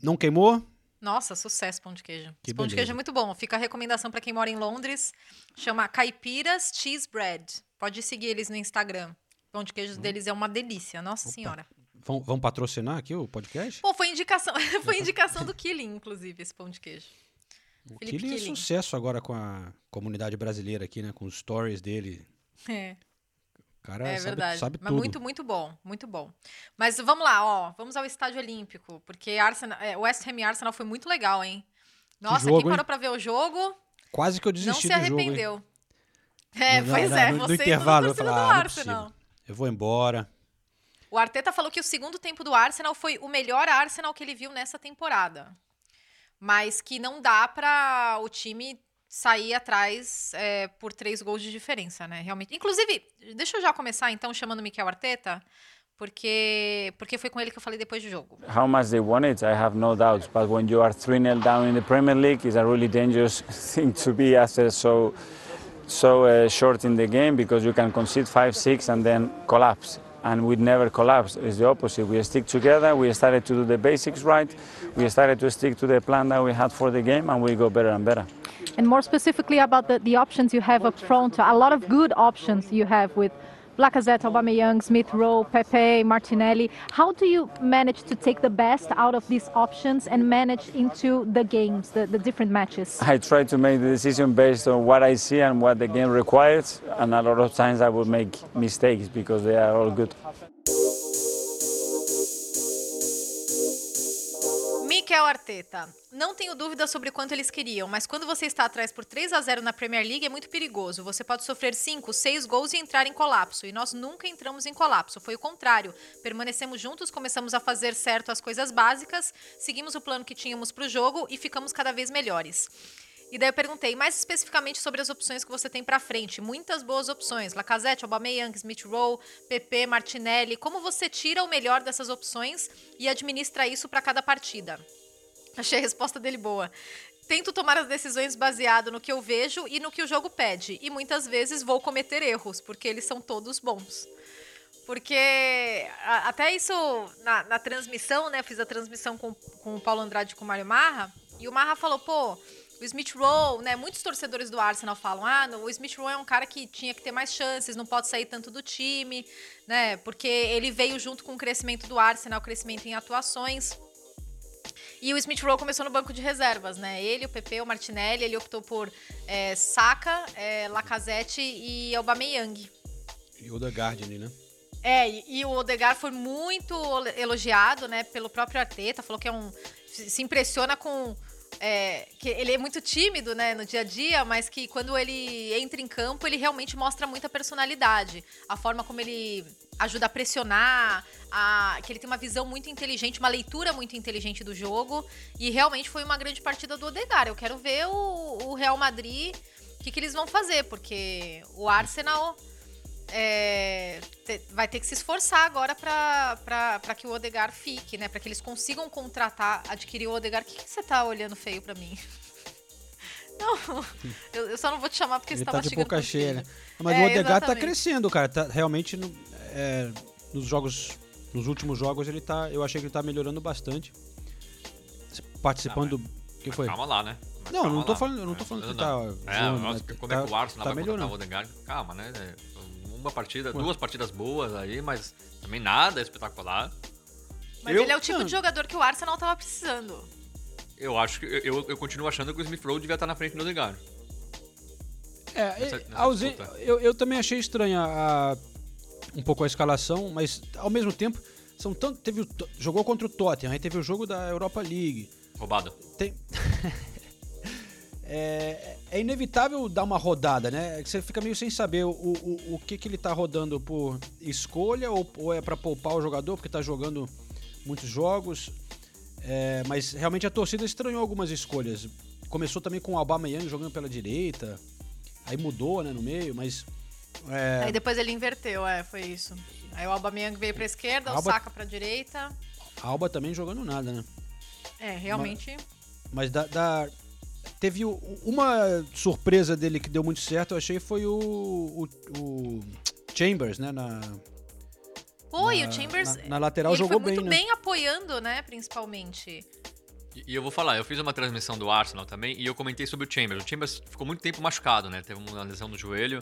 Speaker 5: não queimou.
Speaker 6: Nossa, sucesso pão de queijo.
Speaker 5: Que
Speaker 6: Esse pão de queijo é muito bom. Fica a recomendação para quem mora em Londres. Chama Caipiras Cheese Bread. Pode seguir eles no Instagram. Pão de queijo
Speaker 5: Hum.
Speaker 6: deles é uma delícia. Nossa senhora.
Speaker 5: Vão, vão patrocinar aqui o podcast?
Speaker 6: Pô, foi indicação, foi indicação do Killing, inclusive, esse pão de queijo.
Speaker 5: O
Speaker 6: Felipe
Speaker 5: Killing é
Speaker 6: Killing.
Speaker 5: sucesso agora com a comunidade brasileira aqui, né? Com os stories dele.
Speaker 6: É.
Speaker 5: Cara
Speaker 6: É
Speaker 5: sabe,
Speaker 6: verdade.
Speaker 5: sabe
Speaker 6: Mas
Speaker 5: tudo.
Speaker 6: muito, muito bom, muito bom. Mas vamos lá, ó. Vamos ao estádio olímpico. Porque Arsenal, é, West Ham e Arsenal foi muito legal, hein? Nossa,
Speaker 5: jogo,
Speaker 6: quem
Speaker 5: hein?
Speaker 6: parou pra ver o jogo
Speaker 5: Quase que eu
Speaker 6: não
Speaker 5: desisti
Speaker 6: se
Speaker 5: do jogo. hein?
Speaker 6: arrependeu. É,
Speaker 5: No-
Speaker 6: pois
Speaker 5: no-
Speaker 6: é,
Speaker 5: no- no
Speaker 6: você
Speaker 5: intervalo, eu ah,
Speaker 6: do
Speaker 5: não é
Speaker 6: Arsenal.
Speaker 5: possível. Eu vou embora.
Speaker 6: O Arteta falou que o segundo tempo do Arsenal foi o melhor Arsenal que ele viu nessa temporada. Mas que não dá pra o time sair atrás é, por três gols de diferença, né? Realmente. Inclusive, deixa eu já começar então chamando o Mikel Arteta, porque, porque foi com ele que eu falei depois do jogo.
Speaker 9: How much they won it, I have no doubts. But when you are 3 0 down in the Premier League, it's a really dangerous thing to be after so so uh, short in the game because you can concede 5 6 and then collapse. And we never collapse. It's the opposite. We stick together. We started to do the basics right. We started to stick to the plan that we had for the game, and we go better and better.
Speaker 10: And more specifically about the, the options you have up front, a lot of good options you have with Lacazette, Aubameyang, Smith Rowe, Pepe, Martinelli. How do you manage to take the best out of these options and manage into the games, the, the different matches?
Speaker 9: I try to make the decision based on what I see and what the game requires, and a lot of times I will make mistakes because they are all good.
Speaker 6: Arteta, não tenho dúvida sobre quanto eles queriam, mas quando você está atrás por 3 a 0 na Premier League é muito perigoso. Você pode sofrer 5, 6 gols e entrar em colapso. E nós nunca entramos em colapso, foi o contrário. Permanecemos juntos, começamos a fazer certo as coisas básicas, seguimos o plano que tínhamos para o jogo e ficamos cada vez melhores. E daí eu perguntei mais especificamente sobre as opções que você tem pra frente. Muitas boas opções. Lacazette, Aubameyang, Smith Rowe, PP, Martinelli. Como você tira o melhor dessas opções e administra isso pra cada partida? Achei a resposta dele boa. Tento tomar as decisões baseado no que eu vejo e no que o jogo pede. E muitas vezes vou cometer erros, porque eles são todos bons. Porque a- até isso na, na transmissão, né? Fiz a transmissão com, com o Paulo Andrade e com o Mário Marra. E o Marra falou, pô, o Smith Rowe, né? Muitos torcedores do Arsenal falam, ah, o Smith Rowe é um cara que tinha que ter mais chances, não pode sair tanto do time, né? Porque ele veio junto com o crescimento do Arsenal, crescimento em atuações. E o Smith Rowe começou no banco de reservas, né? Ele, o PP, o Martinelli, ele optou por é, Saka, é, Lacazette e Aubameyang.
Speaker 5: E o Odegaard ali, né?
Speaker 6: É, e, e o Odegaard foi muito elogiado, né, pelo próprio Arteta, falou que é um se se impressiona com é, que ele é muito tímido, né, no dia a dia, mas que quando ele entra em campo, ele realmente mostra muita personalidade. A forma como ele ajuda a pressionar, a, que ele tem uma visão muito inteligente, uma leitura muito inteligente do jogo. E realmente foi uma grande partida do Odegaard. Eu quero ver o, o Real Madrid, o que, que eles vão fazer, porque o Arsenal é, te- vai ter que se esforçar agora para que o Odegar fique, né? Para que eles consigam contratar, adquirir o Odegar. O que, que você tá olhando feio para mim? Não, eu, eu só não vou te chamar porque
Speaker 5: Ele
Speaker 6: você tá
Speaker 5: tá de boca cheia, né? Mas
Speaker 6: É,
Speaker 5: o Odegaard tá crescendo, cara. Tá, realmente, no- é, nos jogos, nos últimos jogos, ele tá. Eu achei que ele tá melhorando bastante. Participando. O que foi?
Speaker 7: Calma lá, né? Mas
Speaker 5: Não, não tô
Speaker 7: lá.
Speaker 5: falando- eu não tô falando que tá
Speaker 7: É,
Speaker 5: voando,
Speaker 7: nossa,
Speaker 5: mas
Speaker 7: como
Speaker 5: tá-
Speaker 7: é que o Arsenal
Speaker 5: tá
Speaker 7: vai contratar
Speaker 5: melhorando.
Speaker 7: o Odegaard? Calma, né? Uma partida,
Speaker 5: Ué.
Speaker 7: duas partidas boas aí, mas também nada espetacular.
Speaker 6: Mas
Speaker 7: Eu-
Speaker 6: ele é o tipo
Speaker 5: não.
Speaker 6: de jogador que o Arsenal tava precisando.
Speaker 7: Eu acho que. Eu, eu, continuo achando que o Smith Rowe devia estar na frente do Odegaard.
Speaker 5: É,
Speaker 7: Nessa- nessa
Speaker 5: eu, eu também achei estranha a- um pouco a escalação, mas ao mesmo tempo, são tanto, teve jogou contra o Tottenham, aí teve o jogo da Europa League.
Speaker 7: Roubado.
Speaker 5: Tem é, é inevitável dar uma rodada, né? É Você fica meio sem saber o, o, o que, que ele tá rodando por escolha ou, ou é pra poupar o jogador porque tá jogando muitos jogos. É, mas realmente a torcida estranhou algumas escolhas. Começou também com o Aubameyang jogando pela direita, aí mudou, né, no meio, mas é,
Speaker 6: Aí depois ele inverteu, é, foi isso. Aí o Aubameyang veio pra esquerda, o
Speaker 5: Alba-
Speaker 6: Saka pra direita.
Speaker 5: a Alba também jogando nada, né?
Speaker 6: É, realmente.
Speaker 5: Mas da, da- teve uma surpresa dele que deu muito certo, eu achei, foi o, o, o Chambers, né? Na,
Speaker 6: Foi,
Speaker 5: na-
Speaker 6: o Chambers.
Speaker 5: na- na lateral
Speaker 6: ele
Speaker 5: jogou
Speaker 6: foi muito
Speaker 5: bem, né?
Speaker 6: apoiando, né? Principalmente.
Speaker 7: E e eu vou falar, eu fiz uma transmissão do Arsenal também e eu comentei sobre o Chambers. O Chambers ficou muito tempo machucado, né? Teve uma lesão no joelho.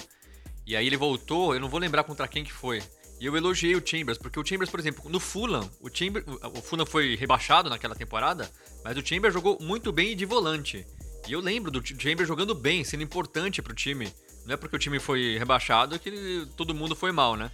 Speaker 7: E aí ele voltou, eu não vou lembrar contra quem que foi. E eu elogiei o Chambers, porque o Chambers, por exemplo, no Fulham, o, Chambers, o Fulham foi rebaixado naquela temporada, mas o Chambers jogou muito bem de volante. E eu lembro do Chambers jogando bem, sendo importante pro time. Não é porque o time foi rebaixado que ele- todo mundo foi mal, né?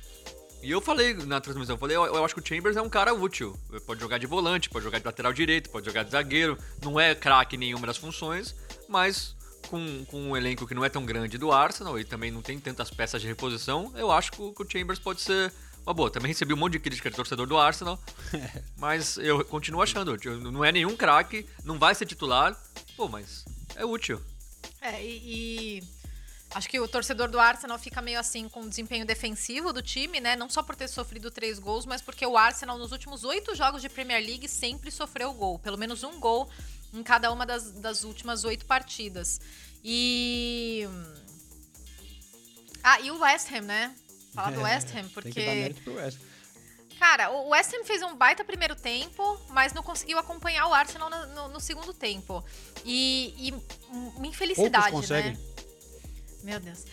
Speaker 7: E eu falei na transmissão, eu falei, eu, eu acho que o Chambers é um cara útil. Pode jogar de volante, pode jogar de lateral direito, pode jogar de zagueiro. Não é craque em nenhuma das funções, mas com, com um elenco que não é tão grande do Arsenal e também não tem tantas peças de reposição, eu acho que o, que o Chambers pode ser uma boa. Também recebi um monte de crítica de torcedor do Arsenal, mas eu continuo achando. Não é nenhum craque, não vai ser titular, pô, mas é útil.
Speaker 6: É, e, e acho que o torcedor do Arsenal fica meio assim com o desempenho defensivo do time, né? Não só por ter sofrido três gols, mas porque o Arsenal nos últimos oito jogos de Premier League sempre sofreu gol. Pelo menos um gol em cada uma das, das últimas oito partidas. E. Ah, e o West Ham, né? Falar do West Ham, porque.
Speaker 5: Tem que dar mérito pro West.
Speaker 6: Cara, o West Ham fez um baita primeiro tempo, mas não conseguiu acompanhar o Arsenal no, no- no segundo tempo. E, e uma infelicidade,
Speaker 5: Poucos conseguem.
Speaker 6: né? Meu Deus.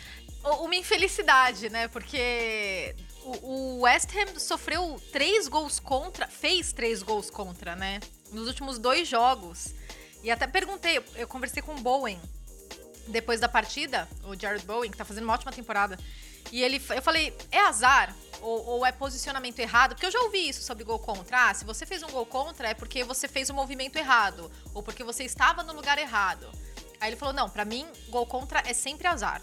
Speaker 6: Uma infelicidade, né? Porque o, o West Ham sofreu três gols contra, fez três gols contra, né? Nos últimos dois jogos. E até perguntei, eu- eu conversei com o Bowen depois da partida, o Jared Bowen, que tá fazendo uma ótima temporada. E ele, eu falei, é azar ou, ou é posicionamento errado? Porque eu já ouvi isso sobre gol contra. Ah, se você fez um gol contra é porque você fez o movimento errado ou porque você estava no lugar errado. Aí ele falou, não, pra mim gol contra é sempre azar.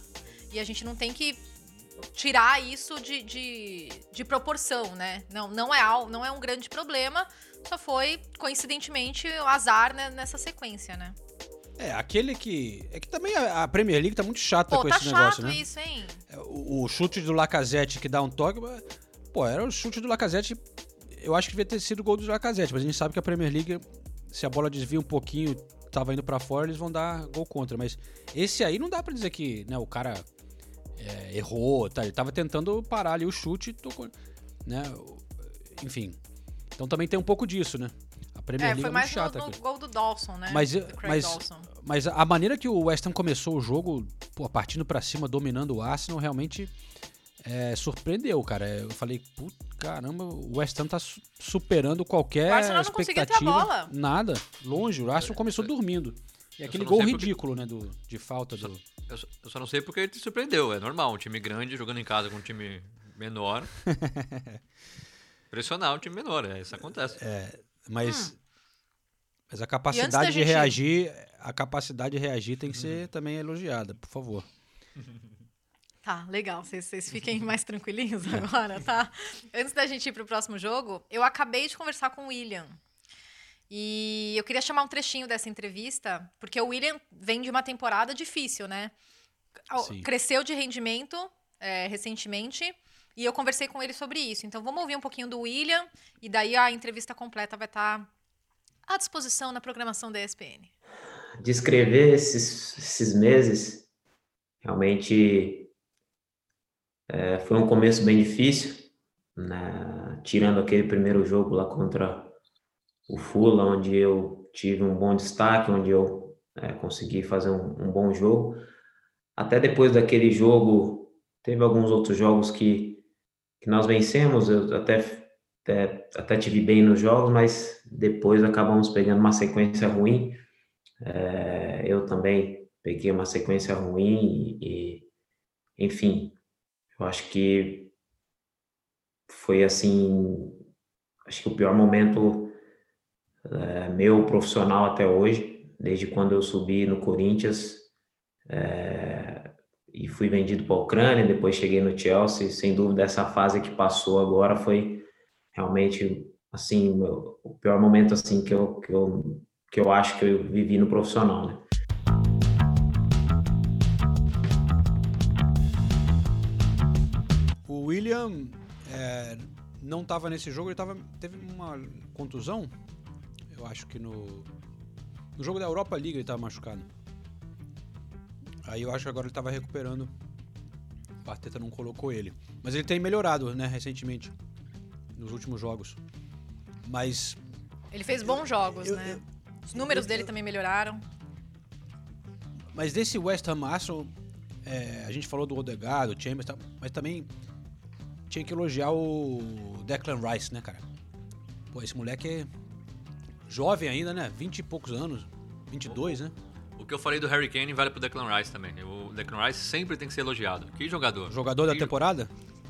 Speaker 6: E a gente não tem que tirar isso de, de, de proporção, né? Não, não, é, não é um grande problema, só foi, coincidentemente, o azar né, nessa sequência, né?
Speaker 5: É, aquele que. É que também a Premier League tá muito chata
Speaker 6: Pô,
Speaker 5: com
Speaker 6: tá
Speaker 5: esse negócio, né?
Speaker 6: isso, hein?
Speaker 5: O, o chute do Lacazette que dá um toque. Pô, era o chute do Lacazette. Eu acho que devia ter sido o gol do Lacazette, mas a gente sabe que a Premier League, se a bola desvia um pouquinho, tava indo pra fora, eles vão dar gol contra. Mas esse aí não dá pra dizer que né, o cara é, errou, tá? Ele tava tentando parar ali o chute e tocou. Né? Enfim. Então também tem um pouco disso, né? Premier
Speaker 6: É,
Speaker 5: League
Speaker 6: foi
Speaker 5: é muito
Speaker 6: mais
Speaker 5: chata.
Speaker 6: no, no gol do Dawson, né?
Speaker 5: Mas, mas,
Speaker 6: Dawson.
Speaker 5: mas a maneira que o West Ham começou o jogo, pô, partindo pra cima, dominando o Arsenal, realmente é, surpreendeu, cara. Eu falei, puta, caramba, o West Ham tá su- superando qualquer
Speaker 6: O Arsenal não conseguia ter a bola.
Speaker 5: Nada, longe. O Arsenal começou dormindo. E aquele
Speaker 7: só
Speaker 5: gol
Speaker 7: sei porque-
Speaker 5: ridículo, né, do, de falta do...
Speaker 7: Eu só, eu só não sei porque ele te surpreendeu. É normal, um time grande jogando em casa com um time menor. Pressionar um time menor, é, isso acontece.
Speaker 5: Mas, mas a
Speaker 6: Hum. da
Speaker 5: capacidade de
Speaker 6: gente-
Speaker 5: reagir, a capacidade de reagir tem que
Speaker 6: Uhum.
Speaker 5: ser também elogiada, por favor.
Speaker 6: Tá, legal. Vocês, fiquem mais tranquilinhos agora, tá? Antes da gente ir pro próximo jogo, eu acabei de conversar com o William. E eu queria chamar um trechinho dessa entrevista, porque o William vem de uma temporada difícil, né?
Speaker 5: Sim.
Speaker 6: Cresceu de rendimento é, recentemente. E eu conversei com ele sobre isso. Então vamos ouvir um pouquinho do William e daí a entrevista completa vai estar à disposição na programação da ESPN.
Speaker 11: descrever esses, esses meses, realmente é, foi um começo bem difícil, né? tirando aquele primeiro jogo lá contra o Fula, onde eu tive um bom destaque, onde eu é, consegui fazer um, um bom jogo. Até depois daquele jogo, teve alguns outros jogos que, que nós vencemos, eu até, até, até tive bem nos jogos, mas depois acabamos pegando uma sequência ruim. É, eu também peguei uma sequência ruim e, e, enfim, eu acho que foi assim, acho que o pior momento é, meu profissional até hoje, desde quando eu subi no Corinthians é, e fui vendido para a Ucrânia, depois cheguei no Chelsea, sem dúvida essa fase que passou agora foi realmente assim o pior momento assim que eu, que eu que eu acho que eu vivi no profissional, né?
Speaker 5: O William é, não estava nesse jogo, ele tava, teve uma contusão, eu acho que no, No jogo da Europa League ele tava machucado. Aí eu acho que agora ele tava recuperando. O Arteta não colocou ele. Mas ele tem melhorado, né, recentemente. Nos últimos jogos. Mas
Speaker 6: Ele fez bons jogos,
Speaker 5: eu-
Speaker 6: né?
Speaker 5: eu-
Speaker 6: Os números dele também melhoraram.
Speaker 5: Mas desse West Ham Arsenal, é, a gente falou do Odegaard, do Chambers, mas também tinha que elogiar o Declan Rice, né, cara? Pô, esse moleque é jovem ainda, né? 20 e poucos anos, 22, né?
Speaker 7: O que eu falei do Harry Kane vale pro Declan Rice também. O Declan Rice sempre tem que ser elogiado. Que jogador.
Speaker 5: Jogador da
Speaker 7: Que-
Speaker 5: temporada?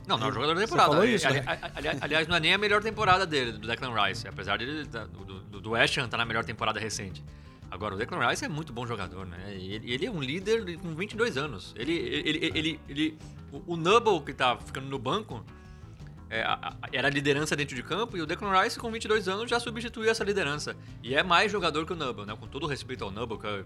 Speaker 7: Não, não, é jogador da
Speaker 5: Você
Speaker 7: temporada.
Speaker 5: falou isso,
Speaker 7: Ali-
Speaker 5: né?
Speaker 7: ali- ali- aliás, não é nem a melhor temporada dele, do Declan Rice. Apesar dele, da- do, do, West Ham estar na melhor temporada recente. Agora, o Declan Rice é muito bom jogador, né? E Ele, ele é um líder com 22 anos. Ele, ele, ele, ele, ele- o, o Nubble, que tá ficando no banco, é, a- a- era a liderança dentro de campo, e o Declan Rice, com 22 anos, já substituiu essa liderança. E é mais jogador que o Nubble, né? Com todo respeito ao Nubble, que eu,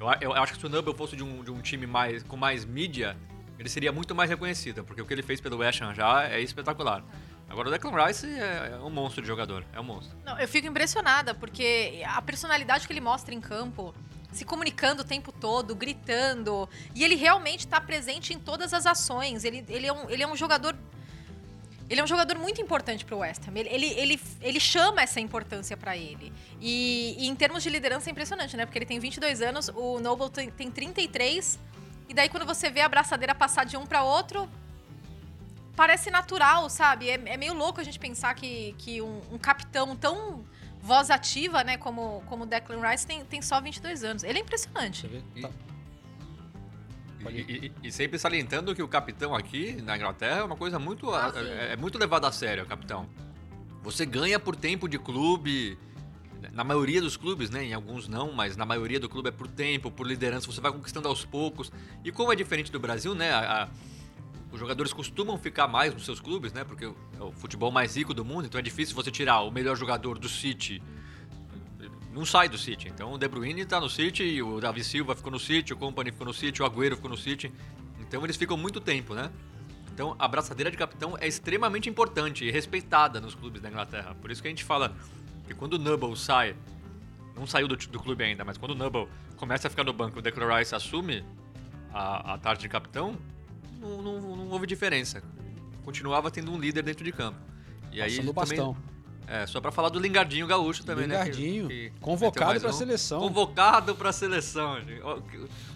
Speaker 7: eu, a- eu acho que se o Nubble fosse de um, de um time mais, com mais mídia, ele seria muito mais reconhecido, porque o que ele fez pelo West Ham já é espetacular. Agora o Declan Rice é, é um monstro de jogador, é um monstro.
Speaker 6: Não, eu fico impressionada, porque a personalidade que ele mostra em campo, se comunicando o tempo todo, gritando, e ele realmente está presente em todas as ações. Ele, ele, é, um, ele é um jogador. Ele é um jogador muito importante para o West Ham. Ele, ele, ele, ele chama essa importância para ele. E, e em termos de liderança é impressionante, né? Porque ele tem 22 anos, o Noble tem, tem 33. E daí quando você vê a braçadeira passar de um para outro, parece natural, sabe? É, é meio louco a gente pensar que, que um, um capitão tão voz ativa, né, como, como o Declan Rice, tem, tem só 22 anos. Ele é impressionante.
Speaker 5: Você vê?
Speaker 7: E-
Speaker 5: Tá.
Speaker 7: E, e- e sempre salientando que o capitão aqui na Inglaterra é uma coisa muito. a- é, é muito levado a sério, capitão. Você ganha por tempo de clube. Na maioria dos clubes, né? Em alguns não, mas na maioria do clube é por tempo, por liderança, você vai conquistando aos poucos. E como é diferente do Brasil, né? a- a- os jogadores costumam ficar mais nos seus clubes, né? Porque é o futebol mais rico do mundo, então é difícil você tirar o melhor jogador do City. Não sai do City. Então o De Bruyne tá no City, o Davi Silva ficou no City, o Company ficou no City, o Agüero ficou no City. Então eles ficam muito tempo, né? Então a braçadeira de capitão é extremamente importante e respeitada nos clubes da Inglaterra. Por isso que a gente fala que quando o Nubble sai, não saiu do, do clube ainda, mas quando o Nubble começa a ficar no banco, o Declan Rice assume a, a tarde de capitão, não, não- não houve diferença. Continuava tendo um líder dentro de campo. E aí
Speaker 5: Passando o
Speaker 7: também-
Speaker 5: bastão.
Speaker 7: É, só pra falar do Lingardinho Gaúcho também,
Speaker 5: Lingardinho,
Speaker 7: né? que
Speaker 5: convocado pra
Speaker 7: um.
Speaker 5: seleção.
Speaker 7: Convocado pra seleção.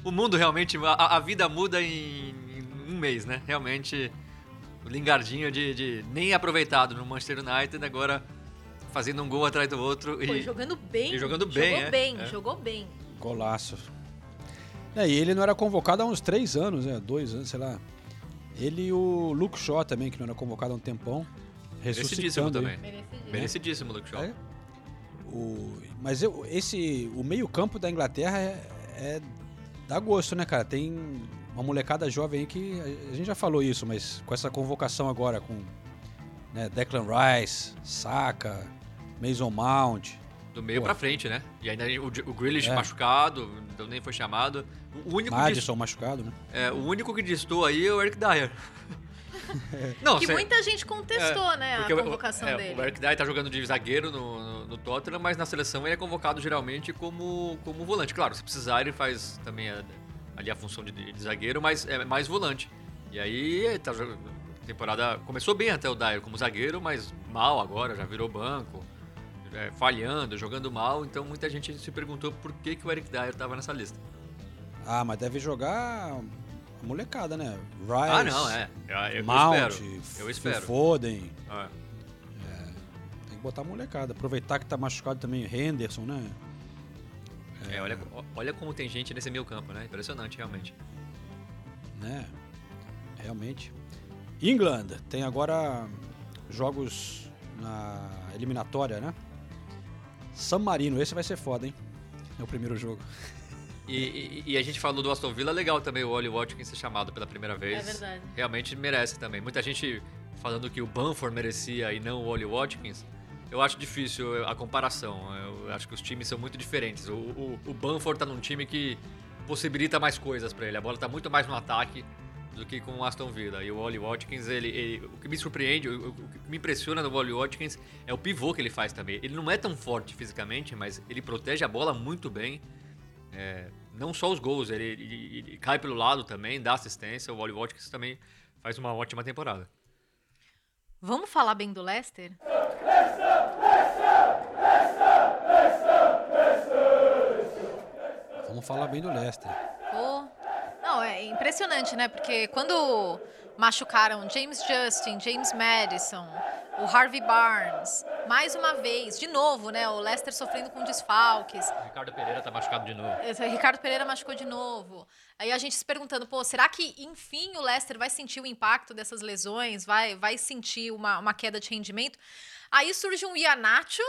Speaker 7: O mundo realmente, a, a vida muda em, em um mês, né? Realmente, o Lingardinho de, de nem aproveitado no Manchester United, agora fazendo um gol atrás do outro.
Speaker 6: Foi
Speaker 7: E,
Speaker 6: jogando bem.
Speaker 7: e jogando bem,
Speaker 6: Jogou
Speaker 7: é,
Speaker 6: bem,
Speaker 7: é.
Speaker 6: jogou bem.
Speaker 5: Golaço. É, e ele não era convocado há uns três anos, né? Dois anos, sei lá. Ele e o Luke Shaw também, que não era convocado há um tempão.
Speaker 7: Merecidíssimo também.
Speaker 5: aí.
Speaker 7: Merecidíssimo, Luke Shaw.
Speaker 5: É. O, mas eu, esse, o meio-campo da Inglaterra é, é dá gosto, né, cara? Tem uma molecada jovem aí que a gente já falou isso, mas com essa convocação agora com né, Declan Rice, Saka, Mason Mount,
Speaker 7: Do meio
Speaker 5: Pô.
Speaker 7: pra frente, né? E ainda o, o Grealish
Speaker 5: É.
Speaker 7: machucado, então nem foi chamado. O único, que,
Speaker 5: Madison machucado, né?
Speaker 7: é, o único que distou aí é o Eric Dyer. Não,
Speaker 6: que
Speaker 7: cê-
Speaker 6: muita gente contestou,
Speaker 7: É,
Speaker 6: né, a
Speaker 7: porque o-
Speaker 6: convocação
Speaker 7: é,
Speaker 6: dele.
Speaker 7: O Eric Dyer tá jogando de zagueiro no, no, no Tottenham, mas na seleção ele é convocado geralmente como, como volante. Claro, se precisar ele faz também a- ali a função de, de zagueiro, mas é mais volante. E aí tá jogando, temporada começou bem até o Dyer como zagueiro, mas mal agora, já virou banco, é, falhando, jogando mal. Então muita gente se perguntou por que, que o Eric Dyer tava nessa lista.
Speaker 5: Ah, mas deve jogar a molecada, né? Rice,
Speaker 7: ah, não, é. Eu, eu
Speaker 5: Mount,
Speaker 7: espero. Eu espero.
Speaker 5: Foden.
Speaker 7: É.
Speaker 5: Tem que botar a molecada. Aproveitar que tá machucado também Henderson, né?
Speaker 7: É, olha, olha como tem gente nesse meio campo, né? Impressionante, realmente.
Speaker 5: né? Realmente. England tem agora jogos na eliminatória, né? San Marino, esse vai ser foda, hein? É o primeiro jogo.
Speaker 7: E, e- e a gente falou do Aston Villa, legal também o Oli Watkins ser chamado pela primeira vez.
Speaker 6: É verdade.
Speaker 7: Realmente merece também. Muita gente falando que o Banford merecia e não o Oli Watkins. Eu acho difícil a comparação. Eu acho que os times são muito diferentes. O, o, o Banford tá num time que possibilita mais coisas pra ele. A bola tá muito mais no ataque. do que com o Aston Villa. E o Wally Watkins, ele, ele- o que me surpreende, o, o que me impressiona no Wally Watkins é o pivô que ele faz também. Ele não é tão forte fisicamente, mas ele protege a bola muito bem. É, não só os gols, ele, ele- ele cai pelo lado também, dá assistência. O Wally Watkins também faz uma ótima temporada.
Speaker 6: Vamos falar bem do Leicester?
Speaker 5: Vamos falar bem do Leicester.
Speaker 6: Pô. Não, é impressionante, né? Porque quando machucaram James Justin, James Madison, o Harvey Barnes, mais uma vez, de novo, né? O Leicester sofrendo com desfalques.
Speaker 7: O Ricardo Pereira tá machucado de novo.
Speaker 6: Esse Ricardo Pereira machucou de novo. Aí a gente se perguntando, pô, será que enfim o Leicester vai sentir o impacto dessas lesões? Vai, vai sentir uma, uma queda de rendimento? Aí surge um Ianacho,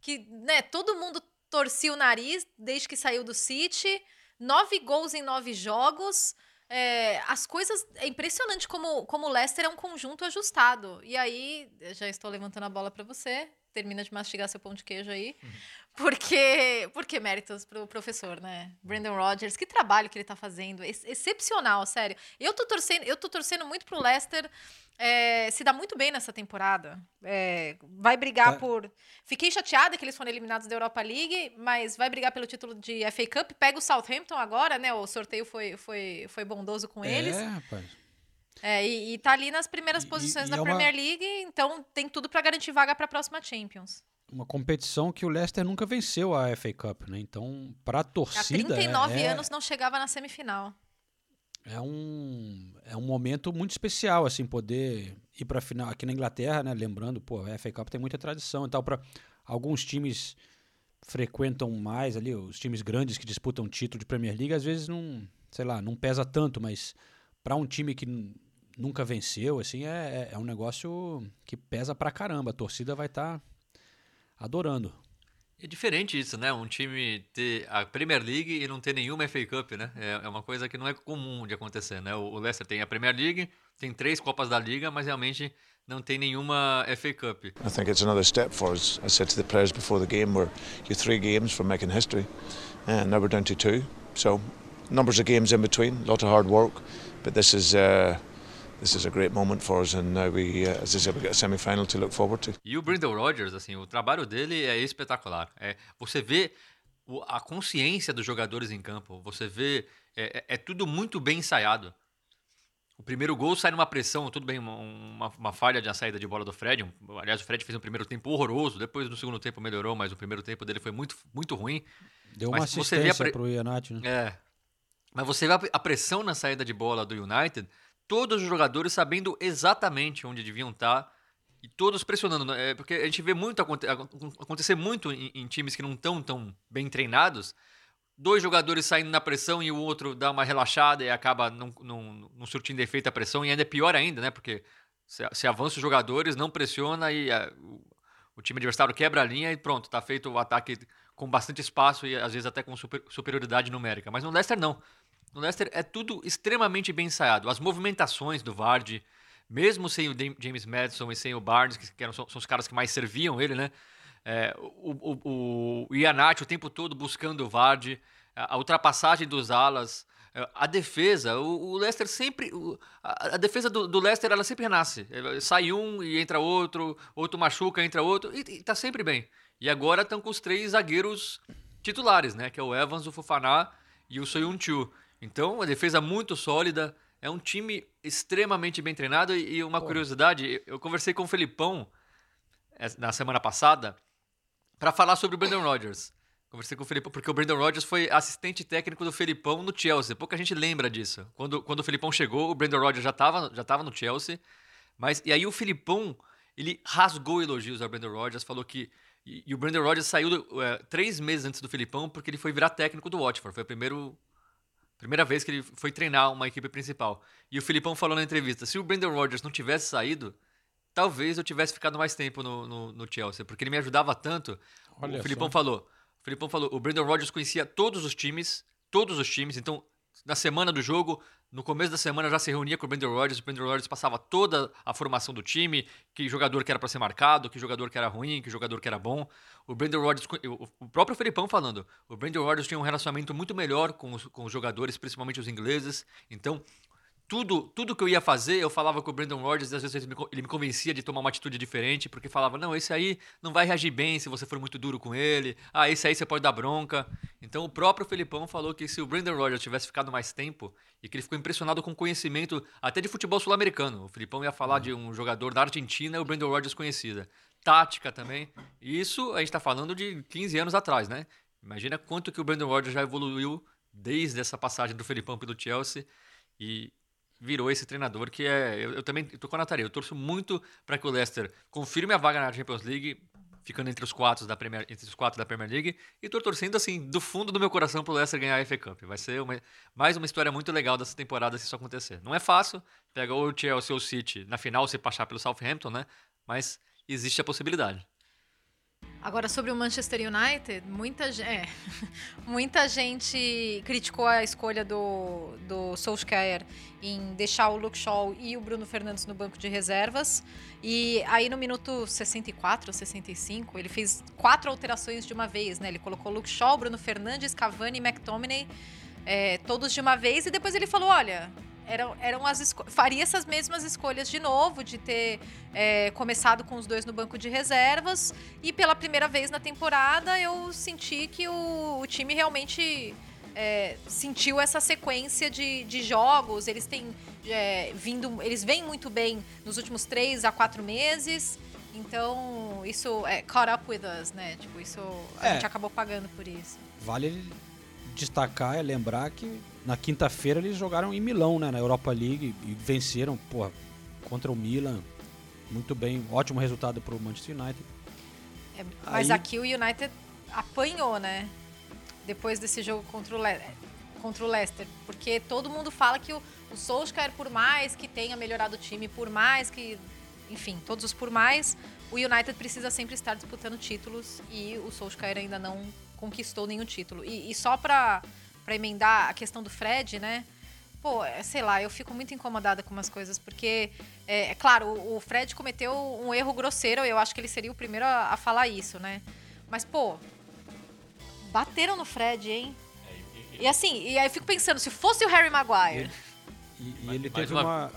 Speaker 6: que né, todo mundo torcia o nariz desde que saiu do City. Nove gols em nove jogos. É, as coisas. É impressionante como, como o Leicester é um conjunto ajustado. E aí, já estou levantando a bola para você. Termina de mastigar seu pão de queijo aí. Porque, porque méritos pro professor, né? Brandon Rodgers, que trabalho que ele tá fazendo. Ex- excepcional, sério. Eu tô torcendo, eu tô torcendo muito pro Leicester é, se dar muito bem nessa temporada. É, vai brigar
Speaker 5: Tá.
Speaker 6: por. Fiquei chateada que eles foram eliminados da Europa League, mas vai brigar pelo título de FA Cup. Pega o Southampton agora, né? O sorteio foi, foi, foi bondoso com eles.
Speaker 5: É, rapaz.
Speaker 6: É, e, e tá ali nas primeiras
Speaker 5: E-
Speaker 6: posições
Speaker 5: e
Speaker 6: da
Speaker 5: é uma-
Speaker 6: Premier League, então tem tudo pra garantir vaga pra próxima Champions.
Speaker 5: Uma competição que o Leicester nunca venceu a FA Cup, né? Então, pra
Speaker 6: Há
Speaker 5: torcida.
Speaker 6: 39
Speaker 5: é,
Speaker 6: anos não chegava na semifinal.
Speaker 5: É um, é um momento muito especial, assim, poder ir pra final. Aqui na Inglaterra, né? Lembrando, pô, a FA Cup tem muita tradição e tal. Pra, alguns times frequentam mais ali, os times grandes que disputam título de Premier League, às vezes não, sei lá, não pesa tanto, mas pra um time que nunca venceu, assim, é, é- é um negócio que pesa pra caramba. A torcida vai estar adorando.
Speaker 7: É diferente isso, né? Um time ter a Premier League e não ter nenhuma FA Cup, né? É é uma coisa que não é comum de acontecer, né? O o Leicester tem a Premier League, tem três Copas da Liga, mas realmente não tem nenhuma FA Cup.
Speaker 12: I think it's another step for us. I said to the players before the game, we're you three games from making history, and now we're down to two. So, numbers of games in between, a lot of hard work, but this is uh,
Speaker 7: E o Brandon Rodgers, assim, o trabalho dele é espetacular. É, você vê o- a consciência dos jogadores em campo, você vê, é, é- é tudo muito bem ensaiado. O primeiro gol sai numa pressão, tudo bem, uma, uma, uma falha de saída de bola do Fred. um- aliás, o Fred fez um primeiro tempo horroroso, depois no segundo tempo melhorou, mas o primeiro tempo dele foi muito, muito ruim.
Speaker 5: Deu uma
Speaker 7: Mas você vê a
Speaker 5: assistência
Speaker 7: pre-
Speaker 5: pro Ianati, né?
Speaker 7: É. Mas você vê a- a pressão na saída de bola do United, todos os jogadores sabendo exatamente onde deviam estar e todos pressionando. né? É, porque a gente vê muito aconte- acon- acontecer muito em, em times que não estão tão bem treinados. Dois jogadores saindo na pressão e o outro dá uma relaxada e acaba não, surtindo efeito a pressão. E ainda é pior ainda, né? Porque se, avança os jogadores, não pressiona e ah, o, o time adversário quebra a linha e pronto, tá feito o ataque com bastante espaço e às vezes até com super- superioridade numérica. Mas no Leicester não. No Leicester é tudo extremamente bem ensaiado. As movimentações do Vardy, mesmo sem o James Madison e sem o Barnes, que, que eram, são, são os caras que mais serviam ele, né? É, o, o, o Ianati o tempo todo buscando o Vardy, a, a ultrapassagem dos alas, é, a defesa, o, o Leicester sempre. o- a, a defesa do, do Leicester ela sempre renasce. É, Sai um e entra outro, outro machuca, entra outro, e, e tá sempre bem. E agora estão com os três zagueiros titulares, né? Que é o Evans, o Fofaná e o Soyuncu. Então, a defesa muito sólida. É um time extremamente bem treinado. E uma curiosidade, eu conversei com o Felipão eh, na semana passada para falar sobre o Brandon Rodgers. Conversei com o Felipão, porque o Brandon Rodgers foi assistente técnico do Felipão no Chelsea. Pouca gente lembra disso. Quando, quando o Felipão chegou, o Brandon Rodgers já estava já tava no Chelsea. Mas, e aí o Felipão, ele rasgou elogios ao Brandon Rodgers, falou que... E, e o Brandon Rodgers saiu do- eh, três meses antes do Felipão porque ele foi virar técnico do Watford. Foi o primeiro Primeira vez que ele foi treinar uma equipe principal. E o Filipão falou na entrevista: se o Brandon Rodgers não tivesse saído, talvez eu tivesse ficado mais tempo no, no, no Chelsea, porque ele me ajudava tanto.
Speaker 5: Olha
Speaker 7: o Filipão
Speaker 5: só.
Speaker 7: falou. O Filipão falou: o Brandon Rodgers conhecia todos os times, todos os times. Então, na semana do jogo, no começo da semana já se reunia com o Brandon Rodgers. O Brandon Rodgers passava toda a formação do time, que jogador que era para ser marcado, que jogador que era ruim, que jogador que era bom. O Brandon Rodgers, o próprio Felipão falando, o Brandon Rodgers tinha um relacionamento muito melhor com os, com os jogadores, principalmente os ingleses. Então, tudo, tudo que eu ia fazer, eu falava com o Brandon Rodgers, e às vezes ele me, convencia de tomar uma atitude diferente, porque falava, não, esse aí não vai reagir bem se você for muito duro com ele, ah, esse aí você pode dar bronca. Então o próprio Felipão falou que se o Brandon Rodgers tivesse ficado mais tempo, e que ele ficou impressionado com o conhecimento até de futebol sul-americano. O Felipão ia falar de um jogador da Argentina e o Brandon Rodgers conhecida. Tática também. Isso a gente tá falando de 15 anos atrás, né? Imagina quanto que o Brandon Rodgers já evoluiu desde essa passagem do Felipão pelo Chelsea e virou esse treinador que é. Eu, eu também tô com a Natalia. Eu torço muito para que o Leicester confirme a vaga na Champions League, ficando entre os quatro da Premier, entre os quatro da Premier League. E tô torcendo assim do fundo do meu coração pro Leicester ganhar a FA Cup. Vai ser uma- mais uma história muito legal dessa temporada se isso acontecer. Não é fácil. Pega ou o Chelsea ou o City na final se passar pelo Southampton, né? Mas existe a possibilidade.
Speaker 6: Agora, sobre o Manchester United, muita, é, muita gente criticou a escolha do, do Solskjaer em deixar o Luke Shaw e o Bruno Fernandes no banco de reservas. E aí, no minuto 64 ou 65, ele fez quatro alterações de uma vez, né? Ele colocou Luke Shaw, Bruno Fernandes, Cavani e McTominay, é, todos de uma vez. E depois ele falou, olha... Eram, eram as faria essas mesmas escolhas de novo, de ter é, começado com os dois no banco de reservas. E pela primeira vez na temporada eu senti que o, o time realmente é, sentiu essa sequência de, de jogos. Eles têm é, vindo. Eles vêm muito bem nos últimos três a quatro meses. Então, isso é caught up with us, né? Tipo, isso. A
Speaker 5: É.
Speaker 6: gente acabou pagando por isso.
Speaker 5: Vale destacar e lembrar que na quinta-feira eles jogaram em Milão, né, na Europa League e venceram, porra, contra o Milan. Muito bem, ótimo resultado pro Manchester United.
Speaker 6: É, mas
Speaker 5: Aí-
Speaker 6: aqui o United apanhou, né? Depois desse jogo contra o, Le contra o Leicester. Porque todo mundo fala que o, o Solskjaer, por mais que tenha melhorado o time, por mais que. Enfim, todos os por mais, o United precisa sempre estar disputando títulos e o Solskjaer ainda não conquistou nenhum título. E, e só pra, pra emendar a questão do Fred, né? Pô, é, sei lá, eu fico muito incomodada com umas coisas, porque, é, é claro, o, o Fred cometeu um erro grosseiro, eu acho que ele seria o primeiro a, a falar isso, né? Mas, pô, bateram no Fred, hein? E assim, e aí eu fico pensando, se fosse o Harry Maguire.
Speaker 5: E, e ele
Speaker 7: mais
Speaker 5: teve
Speaker 7: uma-
Speaker 5: uma...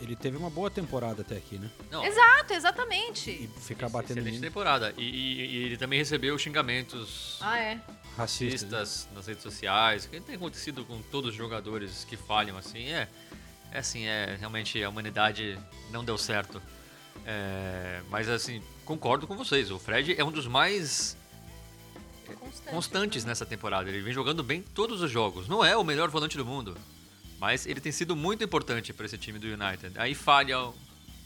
Speaker 5: ele teve uma boa temporada até aqui, né?
Speaker 7: Não,
Speaker 6: Exato, exatamente.
Speaker 5: E ficar batendo
Speaker 7: excelente
Speaker 5: em
Speaker 7: temporada. E, e- e ele também recebeu xingamentos
Speaker 6: Ah, é.
Speaker 5: Racistas. né?
Speaker 7: nas redes sociais, que tem acontecido com todos os jogadores que falham assim, é, é assim, é realmente a humanidade não deu certo. É, mas assim, concordo com vocês, o Fred é um dos mais
Speaker 6: Constante.
Speaker 7: constantes nessa temporada. Ele vem jogando bem todos os jogos. Não é o melhor volante do mundo, mas ele tem sido muito importante para esse time do United. Aí falha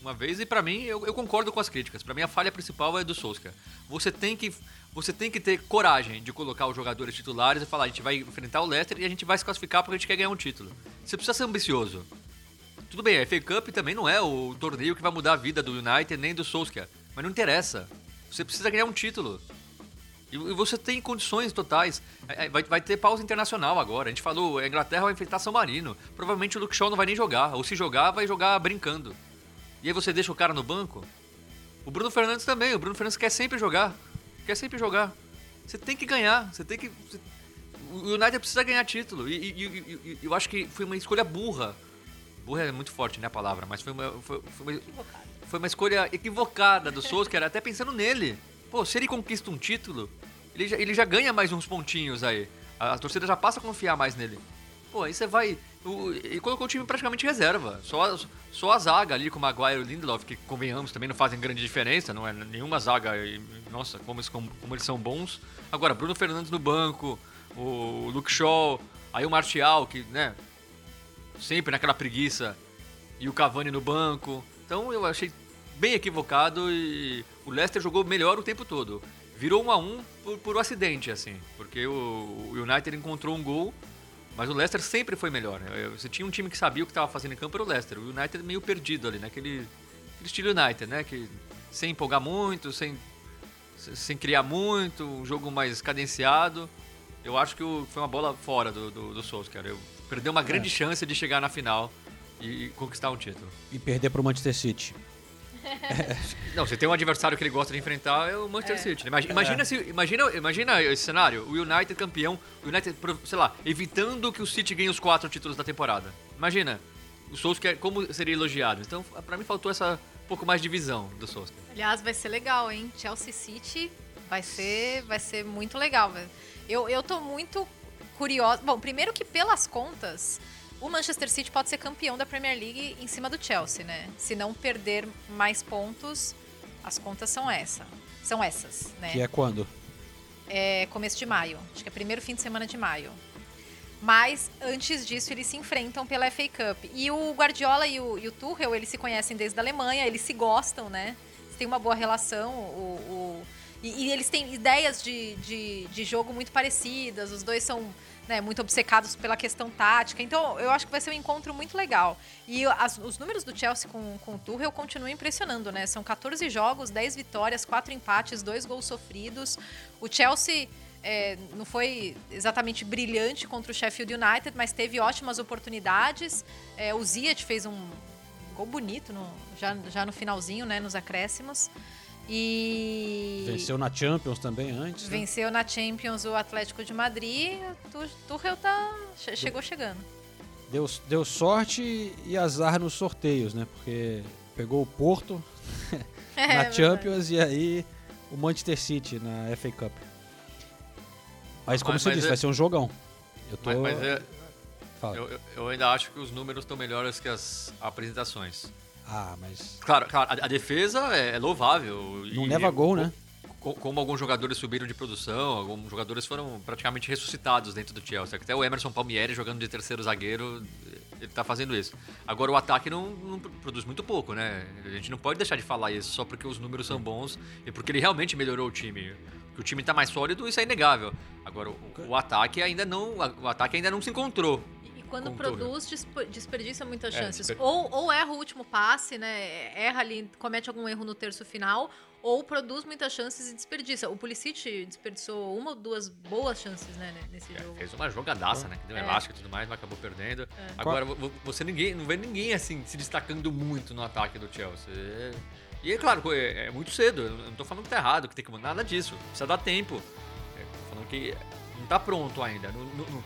Speaker 7: uma vez e pra mim eu, eu concordo com as críticas. Pra mim a falha principal é do Solskjaer. Você tem que você tem que ter coragem de colocar os jogadores titulares e falar a gente vai enfrentar o Leicester e a gente vai se classificar porque a gente quer ganhar um título. Você precisa ser ambicioso. Tudo bem, a FA Cup também não é o torneio que vai mudar a vida do United nem do Solskjaer, mas não interessa. Você precisa ganhar um título. E e você tem condições totais. É, é, Vai, vai ter pausa internacional agora. A gente falou, a Inglaterra vai enfrentar São Marino. Provavelmente o Luke Shaw não vai nem jogar. Ou se jogar, vai jogar brincando. E aí você deixa o cara no banco? O Bruno Fernandes também. O Bruno Fernandes quer sempre jogar. Quer sempre jogar. Você tem que ganhar. Você tem que. O United precisa ganhar título. E, e- e- e- eu acho que foi uma escolha burra. Burra é muito forte, né, a palavra, mas foi uma, foi, foi uma, foi uma escolha equivocada do Solskjaer, até pensando nele. Pô, se ele conquista um título, ele já, ele já ganha mais uns pontinhos aí. A, a torcida já passa a confiar mais nele. Pô, aí você vai. O, ele colocou o time praticamente reserva. Só, só a zaga ali com o Maguire e o Lindelof, que convenhamos também não fazem grande diferença, não é nenhuma zaga. E, nossa, como eles, como, como eles são bons. Agora, Bruno Fernandes no banco, o Luke Shaw, aí o Martial, que, né, sempre naquela preguiça, e o Cavani no banco. Então eu achei bem equivocado e o Leicester jogou melhor o tempo todo. Virou um a um por, por um acidente, assim, porque o, o United encontrou um gol, mas o Leicester sempre foi melhor. né? Você tinha um time que sabia o que estava fazendo em campo era o Leicester. O United meio perdido ali, naquele aquele estilo United, né? Que sem empolgar muito, sem, sem criar muito, um jogo mais cadenciado. Eu acho que o- foi uma bola fora do, do, do Solskjaer. Eu perdeu uma grande
Speaker 5: É.
Speaker 7: chance de chegar na final e conquistar um título.
Speaker 5: E perder pro Manchester City.
Speaker 7: Não, você tem um adversário que ele gosta de enfrentar é o Manchester
Speaker 6: É.
Speaker 7: City. né? Imagina, imagina, se, imagina, imagina esse cenário, o United campeão, o United, sei lá, evitando que o City ganhe os quatro títulos da temporada. Imagina, o Solskjaer, como seria elogiado. Então, pra mim, faltou essa um pouco mais de visão do Solskjaer.
Speaker 6: Aliás, vai ser legal, hein? Chelsea City vai ser, vai ser muito legal. velho. Eu, eu tô muito curiosa. Bom, primeiro que pelas contas, o Manchester City pode ser campeão da Premier League em cima do Chelsea, né? Se não perder mais pontos, as contas são essa. São essas, né?
Speaker 5: Que é quando?
Speaker 6: é, começo de maio. Acho que é primeiro fim de semana de maio. Mas antes disso eles se enfrentam pela FA Cup. E o Guardiola e o, e o Tuchel, eles se conhecem desde a Alemanha, eles se gostam, né? Eles têm uma boa relação. O, o- e, e eles têm ideias de, de, de jogo muito parecidas. Os dois são né, muito obcecados pela questão tática. Então eu acho que vai ser um encontro muito legal. E as- os números do Chelsea com, com o Tuchel continuam impressionando, né? São 14 jogos, 10 vitórias, 4 empates, 2 gols sofridos. O Chelsea é, não foi exatamente brilhante contra o Sheffield United, mas teve ótimas oportunidades. É, o Ziyech fez um gol bonito no- já, já no finalzinho, né, nos acréscimos. E
Speaker 5: Venceu na Champions também antes. né?
Speaker 6: venceu na Champions o Atlético de Madrid. Tu- Tuchel tá, che- chegou chegando.
Speaker 5: Deu, deu sorte e azar nos sorteios, né? Porque pegou o Porto
Speaker 6: É,
Speaker 5: na
Speaker 6: verdade.
Speaker 5: Champions e aí o Manchester City na FA Cup. Mas como
Speaker 7: Mas-
Speaker 5: você
Speaker 7: mas
Speaker 5: disse,
Speaker 7: é-
Speaker 5: vai ser um jogão. Eu tô...
Speaker 7: Mas, mas é- eu- eu ainda acho que os números estão melhores que as apresentações.
Speaker 5: Ah, mas...
Speaker 7: Claro, claro a, a defesa é, é louvável.
Speaker 5: Não
Speaker 7: e-
Speaker 5: leva gol, né?
Speaker 7: co- Como alguns jogadores subiram de produção, alguns jogadores foram praticamente ressuscitados dentro do Chelsea. Até o Emerson Palmieri jogando de terceiro zagueiro, ele tá fazendo isso. Agora o ataque não, não produz muito pouco, né? A gente não pode deixar de falar isso só porque os números são bons e porque ele realmente melhorou o time. Que o time tá mais sólido, isso é inegável. Agora o, o ataque ainda não, o ataque ainda não se encontrou.
Speaker 6: Quando
Speaker 7: Com o Tuchel.
Speaker 6: produz, desp- desperdiça muitas
Speaker 7: É,
Speaker 6: chances.
Speaker 7: desper-
Speaker 6: Ou, ou erra o último passe, né? Erra ali, comete algum erro no terço final, ou produz muitas chances e desperdiça. O Pulisic desperdiçou uma ou duas boas chances, né, nesse jogo.
Speaker 7: Fez uma jogadaça, né? Que deu
Speaker 6: É.
Speaker 7: elástico e tudo mais, mas acabou perdendo. Agora, vo- vo- você ninguém, não vê ninguém assim se destacando muito no ataque do Chelsea. E é claro, é, é muito cedo. Eu não tô falando que tá errado, que tem que nada disso. Precisa dar tempo. É, tô falando que não tá pronto ainda. Não, não- não-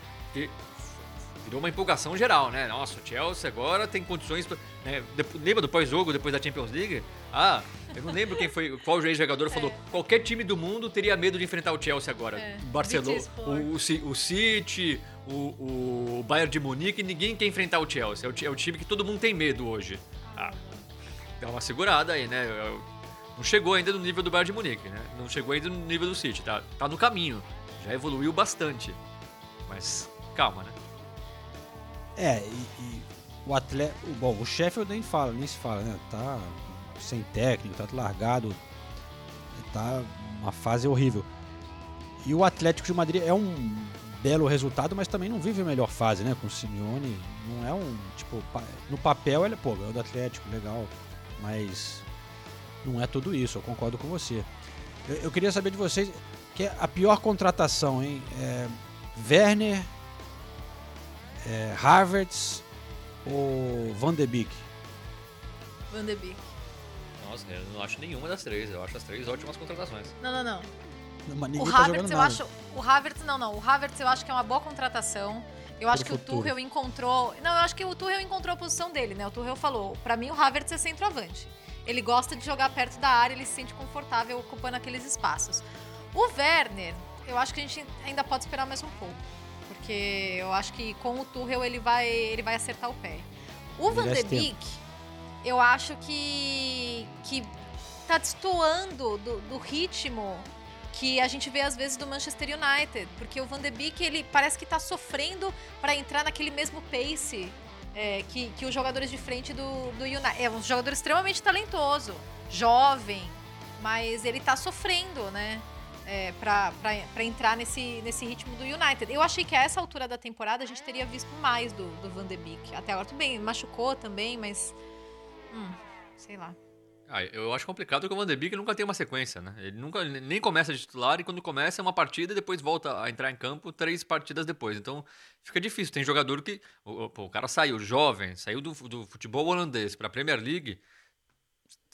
Speaker 7: virou uma empolgação geral, né? Nossa, o Chelsea agora tem condições. né? Lembra do pós-jogo, depois da Champions League? Ah, eu não lembro quem foi, qual ex-jogador falou. Qualquer time do mundo teria medo de enfrentar o Chelsea agora.
Speaker 6: É,
Speaker 7: Barcelona, o, o, o City, o, o Bayern de Munique, ninguém quer enfrentar o Chelsea. É o, é o time que todo mundo tem medo hoje. Ah, dá uma segurada aí, né? Eu- Não chegou ainda no nível do Bayern de Munique, né? Não chegou ainda no nível do City. Tá, tá no caminho. Já evoluiu bastante. Mas calma, né?
Speaker 5: É, e, e o atleta. Bom, o Sheffield nem fala, nem se fala, né? Tá sem técnico, tá largado. Tá uma fase horrível. E o Atlético de Madrid é um belo resultado, mas também não vive a melhor fase, né? Com o Simeone. Não é um. Tipo, no papel ele, pô, ganhou do Atlético, legal. Mas não é tudo isso, eu concordo com você. Eu, eu queria saber de vocês, que é a pior contratação, hein? É, Werner, é, Harvards ou Van de Beek?
Speaker 6: Van de Beek.
Speaker 7: Nossa, eu não acho nenhuma das três. Eu acho as três ótimas contratações.
Speaker 6: Não, não, não.
Speaker 5: Não, mas
Speaker 6: O
Speaker 5: tá
Speaker 6: Havertz, eu
Speaker 5: nada.
Speaker 6: acho. O Havertz, não, não. O Havertz eu acho que é uma boa contratação. Eu acho que o
Speaker 5: futuro.
Speaker 6: Tuchel encontrou. Não, eu acho que o Tuchel encontrou a posição dele, né? O Tuchel falou: pra mim o Havertz é centroavante. Ele gosta de jogar perto da área, ele se sente confortável ocupando aqueles espaços. O Werner, eu acho que a gente ainda pode esperar mais um pouco. Porque eu acho que com o Tuchel ele vai, ele vai acertar o pé. O Van de. Beek, eu acho que, que tá destoando do, do ritmo que a gente vê às vezes do Manchester United, porque o Van de Beek ele parece que tá sofrendo para entrar naquele mesmo pace é, que, que os jogadores de frente do, do United. É um jogador extremamente talentoso, jovem, mas ele tá sofrendo, né? É, pra entrar nesse, nesse ritmo do United. Eu achei que a essa altura da temporada a gente teria visto mais do, do Van de Beek. Até agora, tudo bem, machucou também, mas. Hum, sei lá.
Speaker 7: Ah, eu acho complicado porque o Van de Beek nunca tem uma sequência, né? Ele nunca nem começa de titular e quando começa é uma partida e depois volta a entrar em campo três partidas depois. Então fica difícil. Tem jogador que. O cara saiu jovem, saiu do, do futebol holandês para a Premier League.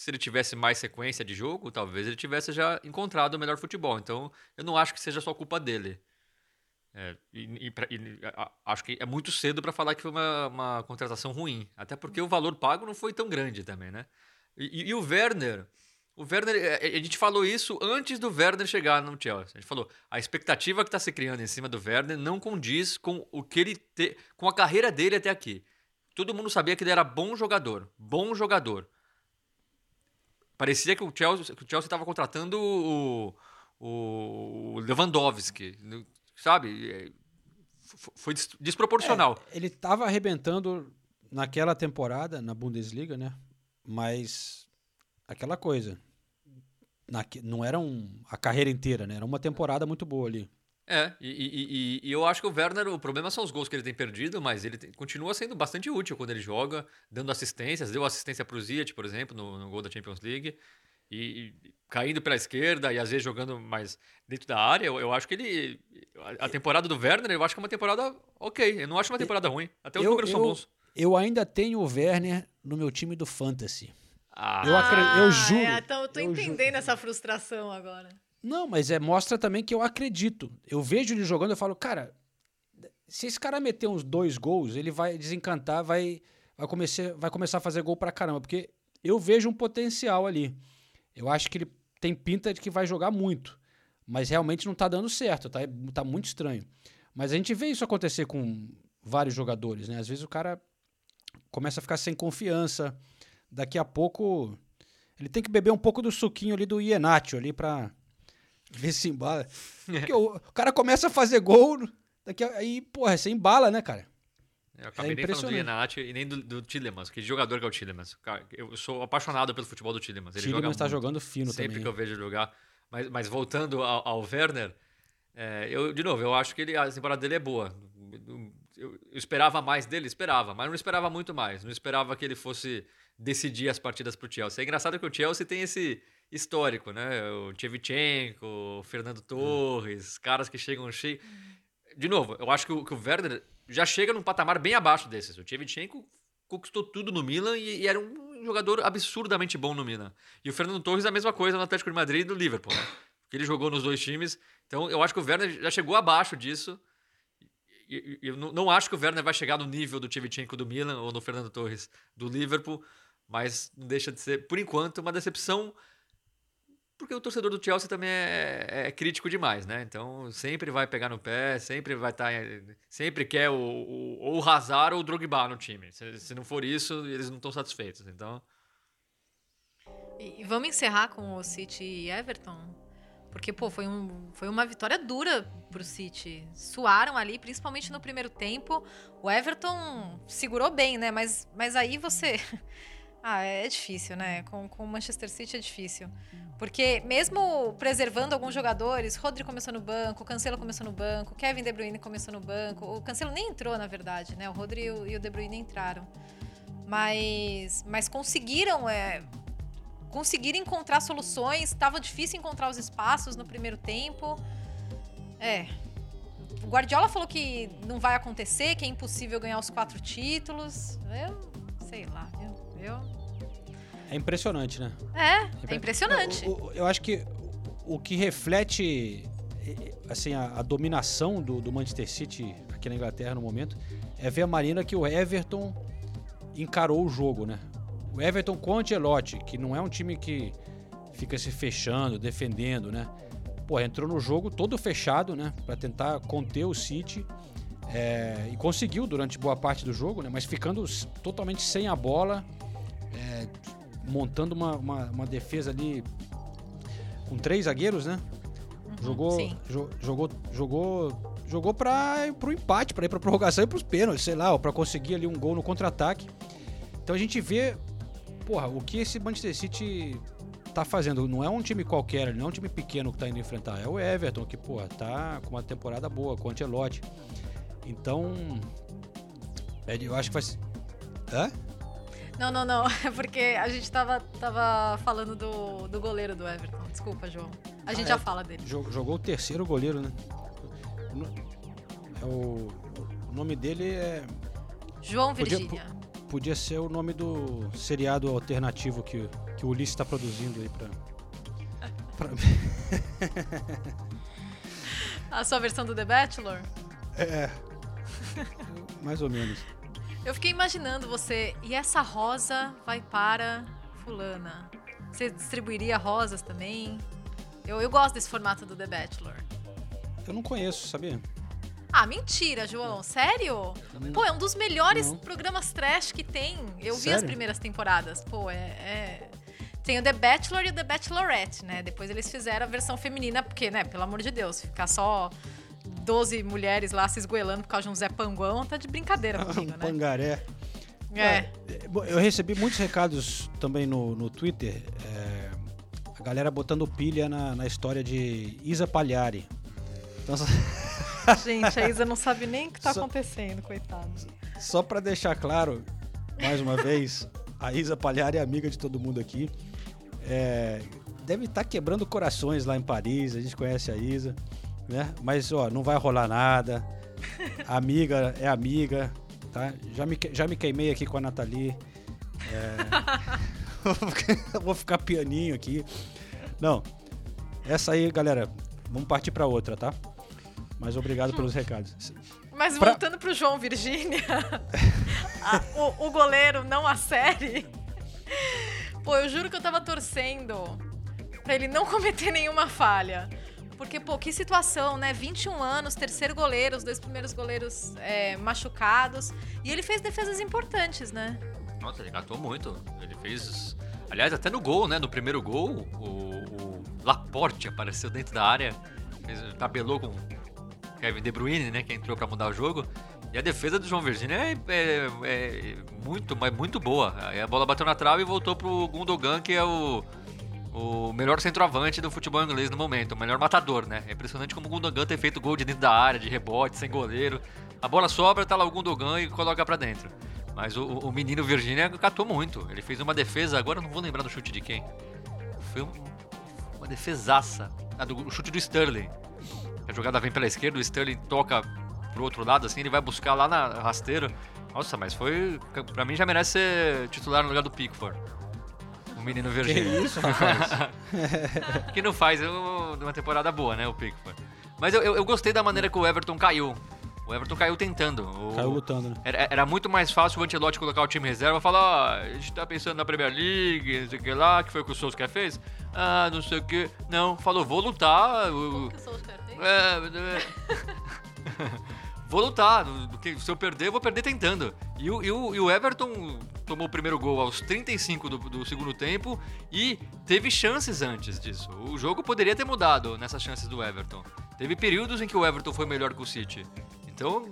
Speaker 7: Se ele tivesse mais sequência de jogo, talvez ele tivesse já encontrado o melhor futebol. Então eu não acho que seja só culpa dele. É, e, e pra- e, a- a- acho que é muito cedo para falar que foi uma, uma contratação ruim. Até porque o valor pago não foi tão grande também, né? E, e- o Werner. O Werner, é, é, a gente falou isso antes do Werner chegar no Chelsea. A gente falou, a expectativa que está se criando em cima do Werner não condiz com o que ele te, com a carreira dele até aqui. Todo mundo sabia que ele era bom jogador, bom jogador. Parecia que o Chelsea estava contratando o, o Lewandowski, sabe? F- Foi des- desproporcional.
Speaker 5: É, ele tava arrebentando naquela temporada na Bundesliga, né? Mas aquela coisa. naque- não era um, a carreira inteira, né? Era uma temporada muito boa ali.
Speaker 7: É, e, e- e- e eu acho que o Werner, o problema são os gols que ele tem perdido, mas ele tem- continua sendo bastante útil quando ele joga, dando assistências. Deu assistência pro Ziyech, por exemplo, no, no gol da Champions League. E, e caindo pela esquerda e às vezes jogando mais dentro da área. Eu, eu acho que ele. A, a temporada do Werner, eu acho que é uma temporada ok. Eu não acho uma temporada ruim. Até os
Speaker 5: eu,
Speaker 7: números são
Speaker 5: eu-
Speaker 7: bons.
Speaker 5: eu ainda tenho o Werner no meu time do Fantasy.
Speaker 7: Ah,
Speaker 5: Eu, acre- eu juro.
Speaker 6: É, então eu tô
Speaker 5: eu
Speaker 6: entendendo essa frustração agora.
Speaker 5: Não, mas é, mostra também que eu acredito. Eu vejo ele jogando, eu falo, cara, se esse cara meter uns dois gols, ele vai desencantar, vai, vai, começar, vai começar a fazer gol pra caramba. Porque eu vejo um potencial ali. Eu acho que ele tem pinta de que vai jogar muito. Mas realmente não tá dando certo, tá, tá muito estranho. Mas a gente vê isso acontecer com vários jogadores, né? Às vezes o cara começa a ficar sem confiança. Daqui a pouco ele tem que beber um pouco do suquinho ali do Ienatio ali pra ver se embala. Porque o, o cara começa a fazer gol, daqui a, aí, porra, você embala, né, cara?
Speaker 7: Eu acabei
Speaker 5: É
Speaker 7: nem falando do. Iheanacho e nem do, do Tillemans. Que jogador que é o Tillemans. Cara, eu sou apaixonado pelo futebol do Tillemans. Ele
Speaker 5: Tillemans
Speaker 7: joga
Speaker 5: tá
Speaker 7: muito.
Speaker 5: jogando fino
Speaker 7: Sempre
Speaker 5: também.
Speaker 7: que eu vejo ele jogar. Mas, mas voltando ao, ao Werner, é, eu, de novo, eu acho que ele, a temporada dele é boa. Eu, eu esperava mais dele? Esperava, mas não esperava muito mais. Não esperava que ele fosse decidir as partidas pro Chelsea. É engraçado que o Chelsea tem esse histórico, né? O Tchevchenko, o Fernando Torres, caras que chegam cheio. De novo, eu acho que o, que o Werner já chega num patamar bem abaixo desses. O Tchevchenko conquistou tudo no Milan e, e era um jogador absurdamente bom no Milan. E o Fernando Torres a mesma coisa no Atlético de Madrid e no Liverpool, né? Porque ele jogou nos dois times. Então eu acho que o Werner já chegou abaixo disso. E- e- Eu não, não acho que o Werner vai chegar no nível do Tchevchenko do Milan ou do Fernando Torres do Liverpool, mas não deixa de ser, por enquanto, uma decepção porque o torcedor do Chelsea também é, é crítico demais, né? Então sempre vai pegar no pé, sempre vai estar. sempre quer o, o, ou o Hazard ou o Drogba no time. Se, se não for isso, eles não estão satisfeitos. Então.
Speaker 6: E vamos encerrar com o City e Everton? Porque, pô, foi, um, foi uma vitória dura pro City. Suaram ali, principalmente no primeiro tempo. O Everton segurou bem, né? Mas, mas aí você. Ah, é difícil, né? Com, com o Manchester City é difícil. Porque mesmo preservando alguns jogadores, Rodri começou no banco, o Cancelo começou no banco, Kevin De Bruyne começou no banco. O Cancelo nem entrou, na verdade, né? O Rodri e o, e o De Bruyne entraram. Mas, mas conseguiram é, conseguiram encontrar soluções. Estava difícil encontrar os espaços no primeiro tempo. É. O Guardiola falou que não vai acontecer, que é impossível ganhar os quatro títulos. Eu sei lá, viu?
Speaker 5: É impressionante, né?
Speaker 6: É, é impressionante.
Speaker 5: Eu, eu- eu acho que o que reflete assim, a, a dominação do, do Manchester City aqui na Inglaterra no momento é ver a maneira que o Everton encarou o jogo, né? O Everton com o Ancelotti, que não é um time que fica se fechando, defendendo, né? Pô, entrou no jogo todo fechado, né? Pra tentar conter o City. é, e conseguiu durante boa parte do jogo, né? Mas ficando totalmente sem a bola, é, montando uma, uma, uma defesa ali com três zagueiros, né? jogou,
Speaker 6: sim.
Speaker 5: jo- jogou, jogou, jogou para pro empate, para ir para prorrogação e para os pênaltis, sei lá, para conseguir ali um gol no contra-ataque. Então a gente vê, porra, o que esse Manchester City tá fazendo. Não é um time qualquer, não é um time pequeno que tá indo enfrentar, é o Everton que, porra, tá com uma temporada boa, com o Ancelotti. Então, é, eu acho que vai ser... Hã?
Speaker 6: Não, não, não. É porque a gente tava, tava falando do, do goleiro do Everton. Desculpa, João. A gente
Speaker 5: Ah,
Speaker 6: já
Speaker 5: é.
Speaker 6: fala dele.
Speaker 5: Jo- Jogou o terceiro goleiro, né? O É o, o nome dele é.
Speaker 6: João
Speaker 5: Podia-
Speaker 6: Virgínia.
Speaker 5: po- Podia ser o nome do seriado alternativo que, que o Ulisses está produzindo aí pra. pra-
Speaker 6: A sua versão do The Bachelor?
Speaker 5: É. Mais ou menos.
Speaker 6: Eu fiquei imaginando você, e essa rosa vai para fulana. Você distribuiria rosas também? Eu, eu gosto desse formato do The Bachelor.
Speaker 5: Eu não conheço, sabia?
Speaker 6: Ah, mentira, João. Sério? Pô, é um dos melhores programas trash que tem. Eu vi as
Speaker 5: Sério?
Speaker 6: primeiras temporadas. Pô, é, é- Tem o The Bachelor e o The Bachelorette, né? Depois eles fizeram a versão feminina, porque, né, pelo amor de Deus, ficar só 12 mulheres lá se esgoelando por causa de um Zé Panguão, tá de brincadeira comigo,
Speaker 5: Um
Speaker 6: né?
Speaker 5: pangaré.
Speaker 6: É.
Speaker 5: Bom, Eu recebi muitos recados também no, no Twitter. é, a galera botando pilha na, na história de Isa Palhari. Então,
Speaker 6: Gente, a Isa não sabe nem o que tá
Speaker 5: Só-
Speaker 6: acontecendo, coitado.
Speaker 5: Só pra deixar claro, mais uma vez, a Isa Palhari é amiga de todo mundo aqui. É, deve estar quebrando corações lá em Paris, a gente conhece a Isa, né? Mas, ó, não vai rolar nada. Amiga é amiga, tá? Já me, já me queimei aqui com a Nathalie. É, vou ficar pianinho aqui. Não, essa aí, galera, vamos partir pra outra, tá? Mas obrigado pelos recados.
Speaker 6: Mas
Speaker 5: Pra-
Speaker 6: voltando pro João Virgínia, o, o goleiro, não a série. Pô, eu juro que eu tava torcendo pra ele não cometer nenhuma falha. Porque, pô, que situação, né? 21 anos, terceiro goleiro, os dois primeiros goleiros é, machucados. E ele fez defesas importantes, né?
Speaker 7: Nossa, ele catou muito. Ele fez. Aliás, até no gol, né? No primeiro gol, o, o Laporte apareceu dentro da área, fez, tabelou com Kevin De Bruyne, né? Que entrou pra mudar o jogo. E a defesa do João Virgínia é, é- é muito, mas muito boa. Aí a bola bateu na trave e voltou pro Gundogan, que é o, o melhor centroavante do futebol inglês no momento, o melhor matador, né? É impressionante como o Gundogan ter feito gol de dentro da área, de rebote, sem goleiro. A bola sobra, tá lá o Gundogan e coloca pra dentro. Mas o, o menino Virgínia catou muito. Ele fez uma defesa, agora não vou lembrar do chute de quem. Foi um- uma defesaça. Ah, do, o chute do Sterling. A jogada vem pela esquerda, o Sterling toca pro outro lado, assim, ele vai buscar lá na rasteira. Nossa, mas foi. Pra mim já merece ser titular no lugar do Pickford. O menino Virgínia.
Speaker 5: isso, rapaz?
Speaker 7: que não faz eu- uma temporada boa, né, o Pickford. Mas eu, eu, eu gostei da maneira que o Everton caiu. O Everton caiu tentando. O-
Speaker 5: Caiu lutando, né?
Speaker 7: Era, era muito mais fácil o Ancelotti colocar o time reserva e falar, ó, a gente tá pensando na Premier League, não sei o que lá, que foi o que o Solskjaer fez. Ah, não sei o que. Não, falou, vou lutar. o-
Speaker 6: que o Solskjaer fez?
Speaker 7: É, é. vou lutar. Se eu perder, eu vou perder tentando. E o, e o- e o Everton tomou o primeiro gol aos 35 do, do segundo tempo e teve chances antes disso. O jogo poderia ter mudado nessas chances do Everton. Teve períodos em que o Everton foi melhor que o City. Então,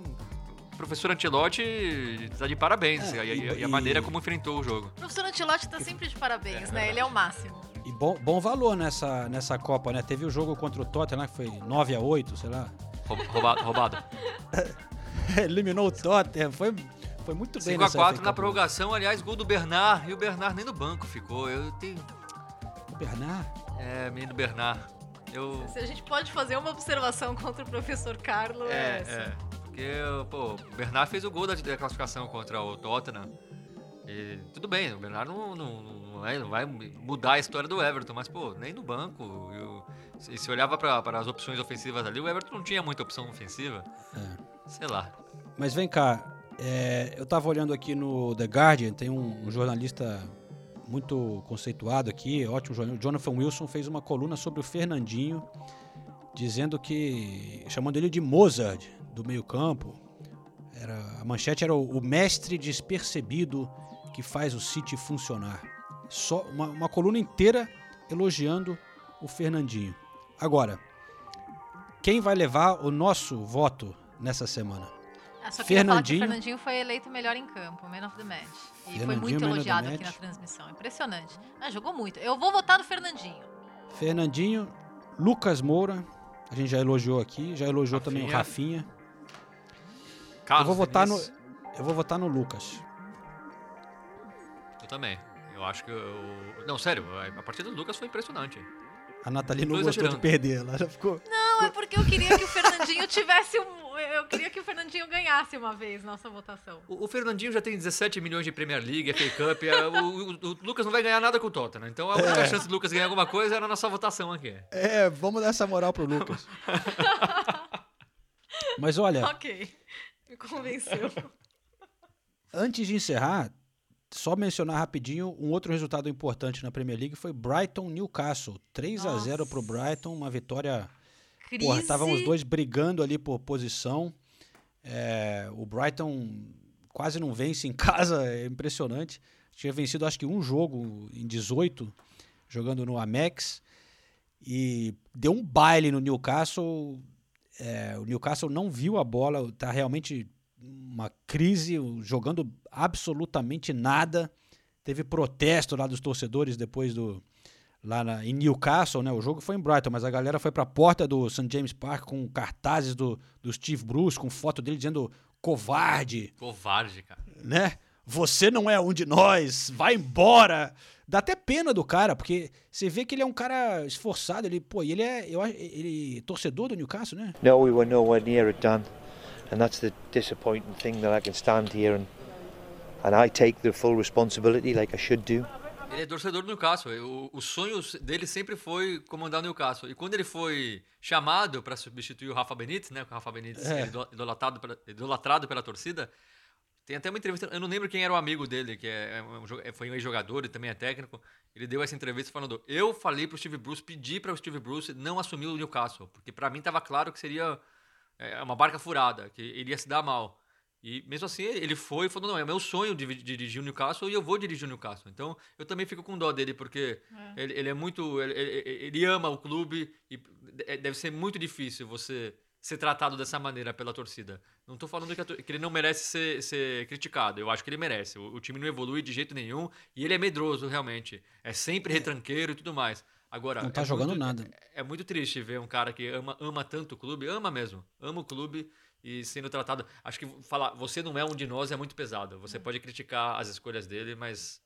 Speaker 7: o professor Ancelotti está de parabéns.
Speaker 5: É,
Speaker 7: e, e-
Speaker 5: e-
Speaker 7: e a maneira como enfrentou o jogo.
Speaker 6: O professor Antilote tá sempre de parabéns, né? Ele é o máximo.
Speaker 5: E bom, bom valor nessa, nessa Copa, né? Teve o jogo contra o Tottenham, que foi 9 a 8 sei lá.
Speaker 7: Roub- Roubado. roubado.
Speaker 5: Eliminou o Tottenham, foi, foi muito bem
Speaker 7: 5 a
Speaker 5: nessa
Speaker 7: 4
Speaker 5: FA
Speaker 7: na prorrogação, aliás, gol do Bernard. E o Bernard nem no banco ficou. Eu tenho.
Speaker 5: O Bernard?
Speaker 7: É, menino Bernard. Eu.
Speaker 6: Se a gente pode fazer uma observação contra o professor Carlo, é,
Speaker 7: É,
Speaker 6: essa.
Speaker 7: é. Porque, pô, o Bernard fez o gol da, da classificação contra o Tottenham. E tudo bem, o Bernard não, não, não, é- não vai mudar a história do Everton, mas, pô, nem no banco. eu- se, se olhava para as opções ofensivas ali, o Everton não tinha muita opção ofensiva. Sei lá.
Speaker 5: Mas vem cá, é, eu tava olhando aqui no The Guardian, tem um, um jornalista muito conceituado aqui, ótimo jornalista, Jonathan Wilson fez uma coluna sobre o Fernandinho, dizendo que, chamando ele de Mozart do meio campo, era, a manchete era o, o mestre despercebido que faz o City funcionar. Só uma, uma coluna inteira elogiando o Fernandinho. Agora, quem vai levar o nosso voto nessa semana?
Speaker 6: Ah, só queria falar que o
Speaker 5: Fernandinho.
Speaker 6: Fernandinho foi eleito melhor em campo, Man of the Match. E foi
Speaker 5: Fernandinho,
Speaker 6: muito elogiado aqui
Speaker 5: Match.
Speaker 6: na transmissão. Impressionante. Ah, jogou muito. Eu vou votar no Fernandinho.
Speaker 5: Fernandinho, Lucas Moura, a gente já elogiou aqui, já elogiou também o Rafinha.
Speaker 7: Carlos
Speaker 5: eu vou votar no eu vou votar no Lucas.
Speaker 7: Eu também. Eu acho que. Eu... Não, sério, a partida do Lucas foi impressionante.
Speaker 5: A Nathalie não gostou de perder, ela já ficou
Speaker 6: Não, é porque eu queria que o Fernandinho tivesse um. Eu queria que o Fernandinho ganhasse uma vez nossa votação.
Speaker 7: O, o Fernandinho já tem 17 milhões de Premier League, FA Cup. é, o, o- o Lucas não vai ganhar nada com o Tottenham. Então a única
Speaker 5: É.
Speaker 7: chance do Lucas ganhar alguma coisa era a nossa votação aqui.
Speaker 5: É, vamos dar essa moral pro Lucas. Mas olha,
Speaker 6: Ok. Me convenceu.
Speaker 5: antes de encerrar, só mencionar rapidinho um outro resultado importante na Premier League foi Brighton Newcastle. 3 a 0 pro Brighton, uma vitória. Porra, estavam os dois brigando ali por posição. É, o Brighton quase não vence em casa, é impressionante. Tinha vencido acho que um jogo em 18, jogando no Amex. E deu um baile no Newcastle. É, o Newcastle não viu a bola, tá realmente uma crise, jogando absolutamente nada. Teve protesto lá dos torcedores depois do lá na, em Newcastle, né? O jogo foi em Brighton, mas a galera foi para a porta do St James Park com cartazes do, do Steve Bruce, com foto dele dizendo covarde,
Speaker 7: Covarde, cara.
Speaker 5: né? Você não é um de nós, vai embora. Dá até pena do cara, porque você vê que ele é um cara esforçado, ele, pô, e ele é, eu acho, ele é torcedor do Newcastle, né?
Speaker 13: No, we were nowhere near it done, and that's the disappointing thing that I can stand here and and I take the full responsibility like I should do.
Speaker 7: Ele é torcedor do Newcastle. O, o sonho dele sempre foi comandar o Newcastle. E quando ele foi chamado para substituir o Rafa Benítez, né? O Rafa Benítez
Speaker 5: É.
Speaker 7: ido- idolatrado pela, idolatrado pela torcida. Tem até uma entrevista, eu não lembro quem era o amigo dele, que é, é um é- foi um ex-jogador e também é técnico. Ele deu essa entrevista falando: Eu falei pro Steve Bruce, pedi para o Steve Bruce não assumir o Newcastle, porque para mim tava claro que seria é, uma barca furada, que ele ia se dar mal. E mesmo assim, ele foi e falou: Não, é meu sonho de dirigir o Newcastle e eu vou dirigir o Newcastle. Então eu também fico com dó dele, porque ele, ele é muito. Ele, ele- ele ama o clube e de- deve ser muito difícil você ser tratado dessa maneira pela torcida. Não tô falando que, a que ele não merece ser, ser criticado. Eu acho que ele merece. O, o time não evolui de jeito nenhum e ele é medroso, realmente. É sempre retranqueiro e tudo mais. Agora,
Speaker 5: Não tá
Speaker 7: é
Speaker 5: jogando
Speaker 7: muito-
Speaker 5: nada.
Speaker 7: É muito triste ver um cara que ama, ama tanto o clube, ama mesmo, ama o clube e sendo tratado. Acho que falar, você não é um de nós é muito pesado. Você pode criticar as escolhas dele, mas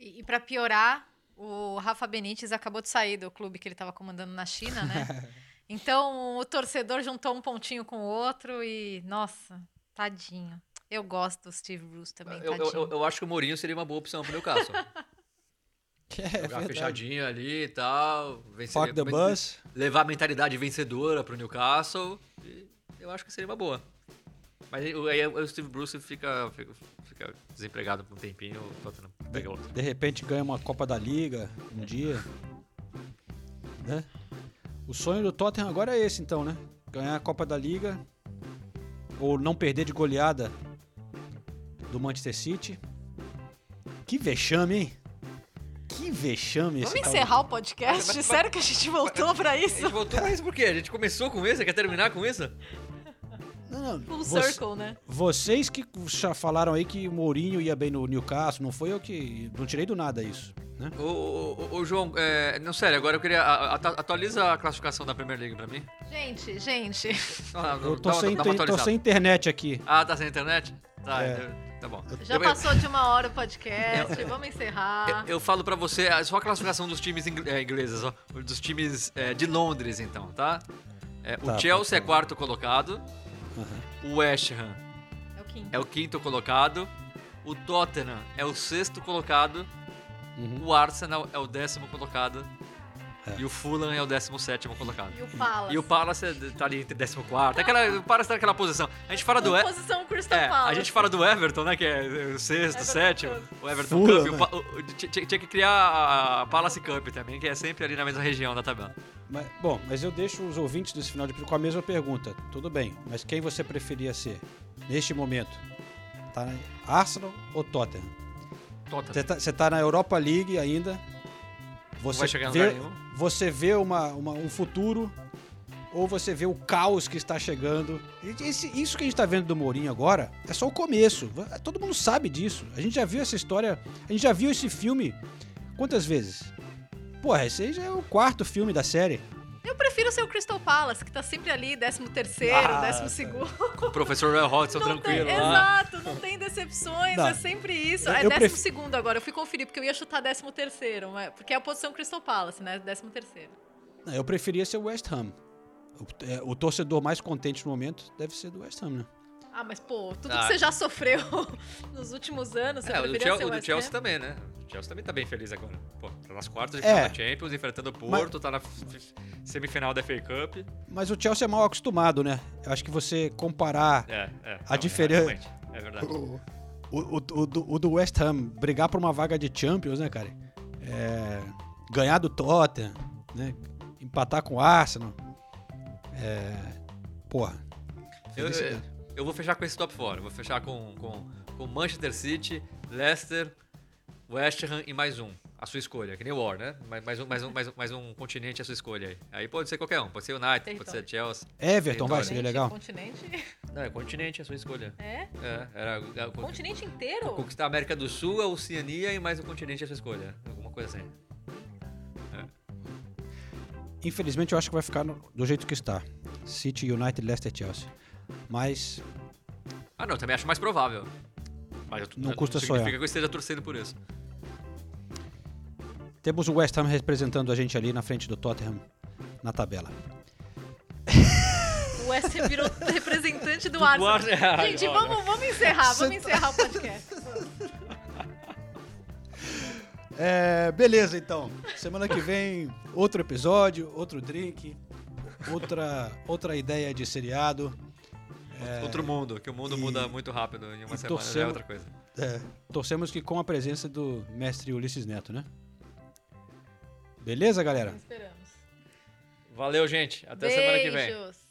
Speaker 6: E, e para piorar, o Rafa Benítez acabou de sair do clube que ele estava comandando na China, né? Então o torcedor juntou um pontinho com o outro e, nossa, tadinho. Eu gosto do Steve Bruce também,
Speaker 7: eu, eu,
Speaker 6: tadinho.
Speaker 7: eu, eu acho que o Mourinho seria uma boa opção pro Newcastle.
Speaker 5: É,
Speaker 7: Jogar
Speaker 5: verdade.
Speaker 7: fechadinho ali e tal. vencer-
Speaker 5: Fuck the bus.
Speaker 7: Levar a mentalidade vencedora pro Newcastle. E eu acho que seria uma boa. Mas aí, o Steve Bruce fica, fica, fica desempregado por um tempinho, pega outro.
Speaker 5: De repente ganha uma Copa da Liga um dia. Né? O sonho do Tottenham agora é esse, então, né? Ganhar a Copa da Liga. Ou não perder de goleada do Manchester City. Que vexame, hein? Que vexame esse
Speaker 6: Vamos encerrar o podcast? Sério que a gente voltou pra
Speaker 7: A
Speaker 6: isso?
Speaker 7: gente voltou pra isso por quê? A gente começou com isso? Quer terminar com isso?
Speaker 5: Não, não,
Speaker 6: Full
Speaker 5: você-
Speaker 6: circle, né?
Speaker 5: Vocês que já falaram aí que o Mourinho ia bem no Newcastle, não foi eu que. Não tirei do nada isso, né?
Speaker 7: Ô, ô, ô, ô, João, é, não, sério, agora eu queria. a- a- atualiza a classificação da Premier League pra mim.
Speaker 6: Gente, gente.
Speaker 7: Ah,
Speaker 5: Eu tô, sem, tô sem internet aqui.
Speaker 7: Ah, tá sem internet? Tá,
Speaker 5: É.
Speaker 7: tá bom.
Speaker 6: Já
Speaker 7: Eu-
Speaker 6: passou de uma hora o podcast, vamos encerrar.
Speaker 7: Eu, eu falo pra você é só a classificação dos times é, ingleses, ó, dos times é, de Londres, então, tá? É,
Speaker 5: Tá,
Speaker 7: o Chelsea é quarto colocado,
Speaker 5: Aham.
Speaker 7: o West Ham
Speaker 6: É o quinto.
Speaker 7: é o quinto colocado, o Tottenham é o sexto colocado,
Speaker 5: Uhum.
Speaker 7: o Arsenal é o décimo colocado. E o Fulham é o décimo sétimo colocado.
Speaker 6: E o Palace.
Speaker 7: E o Palace é- tá ali entre décimo quarto. Aquela, o Palace tá naquela posição. A gente fala do... E-
Speaker 6: Posição Crystal
Speaker 7: é,
Speaker 6: Palace.
Speaker 7: a gente fala do Everton, né? Que é o sexto,
Speaker 6: Everton
Speaker 7: sétimo.
Speaker 6: Cup.
Speaker 7: O Everton
Speaker 5: Fulham,
Speaker 7: Cup. o o- Tinha tinha que criar a Palace Cup também, que é sempre ali na mesma região da tabela.
Speaker 5: Mas- bom, mas eu deixo os ouvintes desse final de com a mesma pergunta. Tudo bem, mas quem você preferia ser neste momento? Tá na Arsenal ou Tottenham?
Speaker 7: Tottenham.
Speaker 5: Você tá, você tá na Europa League ainda. Você vê. Você vê uma, uma- um futuro ou você vê o caos que está chegando. Esse- isso que a gente está vendo do Mourinho agora é só o começo. Todo mundo sabe disso. A gente já viu essa história, a gente já viu esse filme quantas vezes? Porra, esse aí já é o quarto filme da série.
Speaker 6: Eu prefiro ser o Crystal Palace, que tá sempre ali, 13 terceiro,
Speaker 5: Ah,
Speaker 6: décimo segundo.
Speaker 7: Com o professor Roy Hodgson
Speaker 6: Não tem,
Speaker 7: tranquilo lá.
Speaker 6: exato, não tem decepções,
Speaker 5: Não.
Speaker 6: é sempre isso.
Speaker 5: Eu-
Speaker 6: é
Speaker 5: eu
Speaker 6: décimo
Speaker 5: pref-
Speaker 6: segundo agora, eu fui conferir, porque eu ia chutar décimo terceiro, mas- porque é a posição Crystal Palace, né? Décimo terceiro.
Speaker 5: Eu preferia ser o West Ham. O, é, o torcedor mais contente no momento deve ser do West Ham, né?
Speaker 6: Ah, mas pô, tudo
Speaker 7: Ah.
Speaker 6: que você já sofreu nos últimos anos, você
Speaker 7: É, o do,
Speaker 6: preferia
Speaker 7: Chel-
Speaker 6: ser
Speaker 7: o
Speaker 6: o
Speaker 7: do Chelsea também, né? O Chelsea também tá bem feliz agora. Pô, tá nas quartas de
Speaker 5: É.
Speaker 7: final da Champions, enfrentando o Porto, tá na semifinal da FA Cup.
Speaker 5: Mas o Chelsea é mal acostumado, né? Eu acho que você comparar
Speaker 7: É, é.
Speaker 5: a
Speaker 7: não,
Speaker 5: diferença.
Speaker 7: É verdade.
Speaker 5: O, o, o, do- o do West Ham brigar por uma vaga de Champions, né, cara? É, ganhar do Tottenham, né? Empatar com o Arsenal. É, porra.
Speaker 7: Eu, eu- eu vou fechar com esse top 4. Vou fechar com, com, com Manchester City, Leicester, West Ham e mais um. A sua escolha, que nem o War, né? Mais, mais, um, mais, um, mais, um, mais um continente a sua escolha aí. Aí pode ser qualquer um. Pode ser United, pode ser Chelsea.
Speaker 5: Everton, vai,
Speaker 7: Território.
Speaker 5: seria legal.
Speaker 6: Continente?
Speaker 7: Não, é continente a sua escolha.
Speaker 6: É?
Speaker 7: É, era, era,
Speaker 6: Continente inteiro?
Speaker 7: Conquistar a América do Sul, a Oceania e mais um continente a sua escolha. Alguma coisa assim.
Speaker 5: Infelizmente, eu acho que vai ficar no- do jeito que está. City, United, Leicester, Chelsea. Mas
Speaker 7: Ah, não, também acho mais provável. Mas eu-
Speaker 5: Não custa
Speaker 7: significa
Speaker 5: sonhar.
Speaker 7: que eu esteja torcendo por isso.
Speaker 5: temos o West Ham representando a gente ali na frente do Tottenham na tabela.
Speaker 6: O West Ham virou representante do,
Speaker 7: Do
Speaker 6: Arsenal. Gente, vamos, vamos encerrar, vamos encerrar o podcast.
Speaker 5: É, beleza, então. Semana que vem, outro episódio, outro drink, outra, outra ideia de seriado. É,
Speaker 7: Outro mundo, que o mundo
Speaker 5: e-
Speaker 7: muda muito rápido. Em uma
Speaker 5: e
Speaker 7: semana já é
Speaker 5: torcemos-
Speaker 7: outra coisa.
Speaker 5: é, torcemos que com a presença do mestre Ulisses Neto, né? Beleza, galera?
Speaker 6: Esperamos.
Speaker 7: Valeu, gente. Até semana que vem.
Speaker 6: Beijos.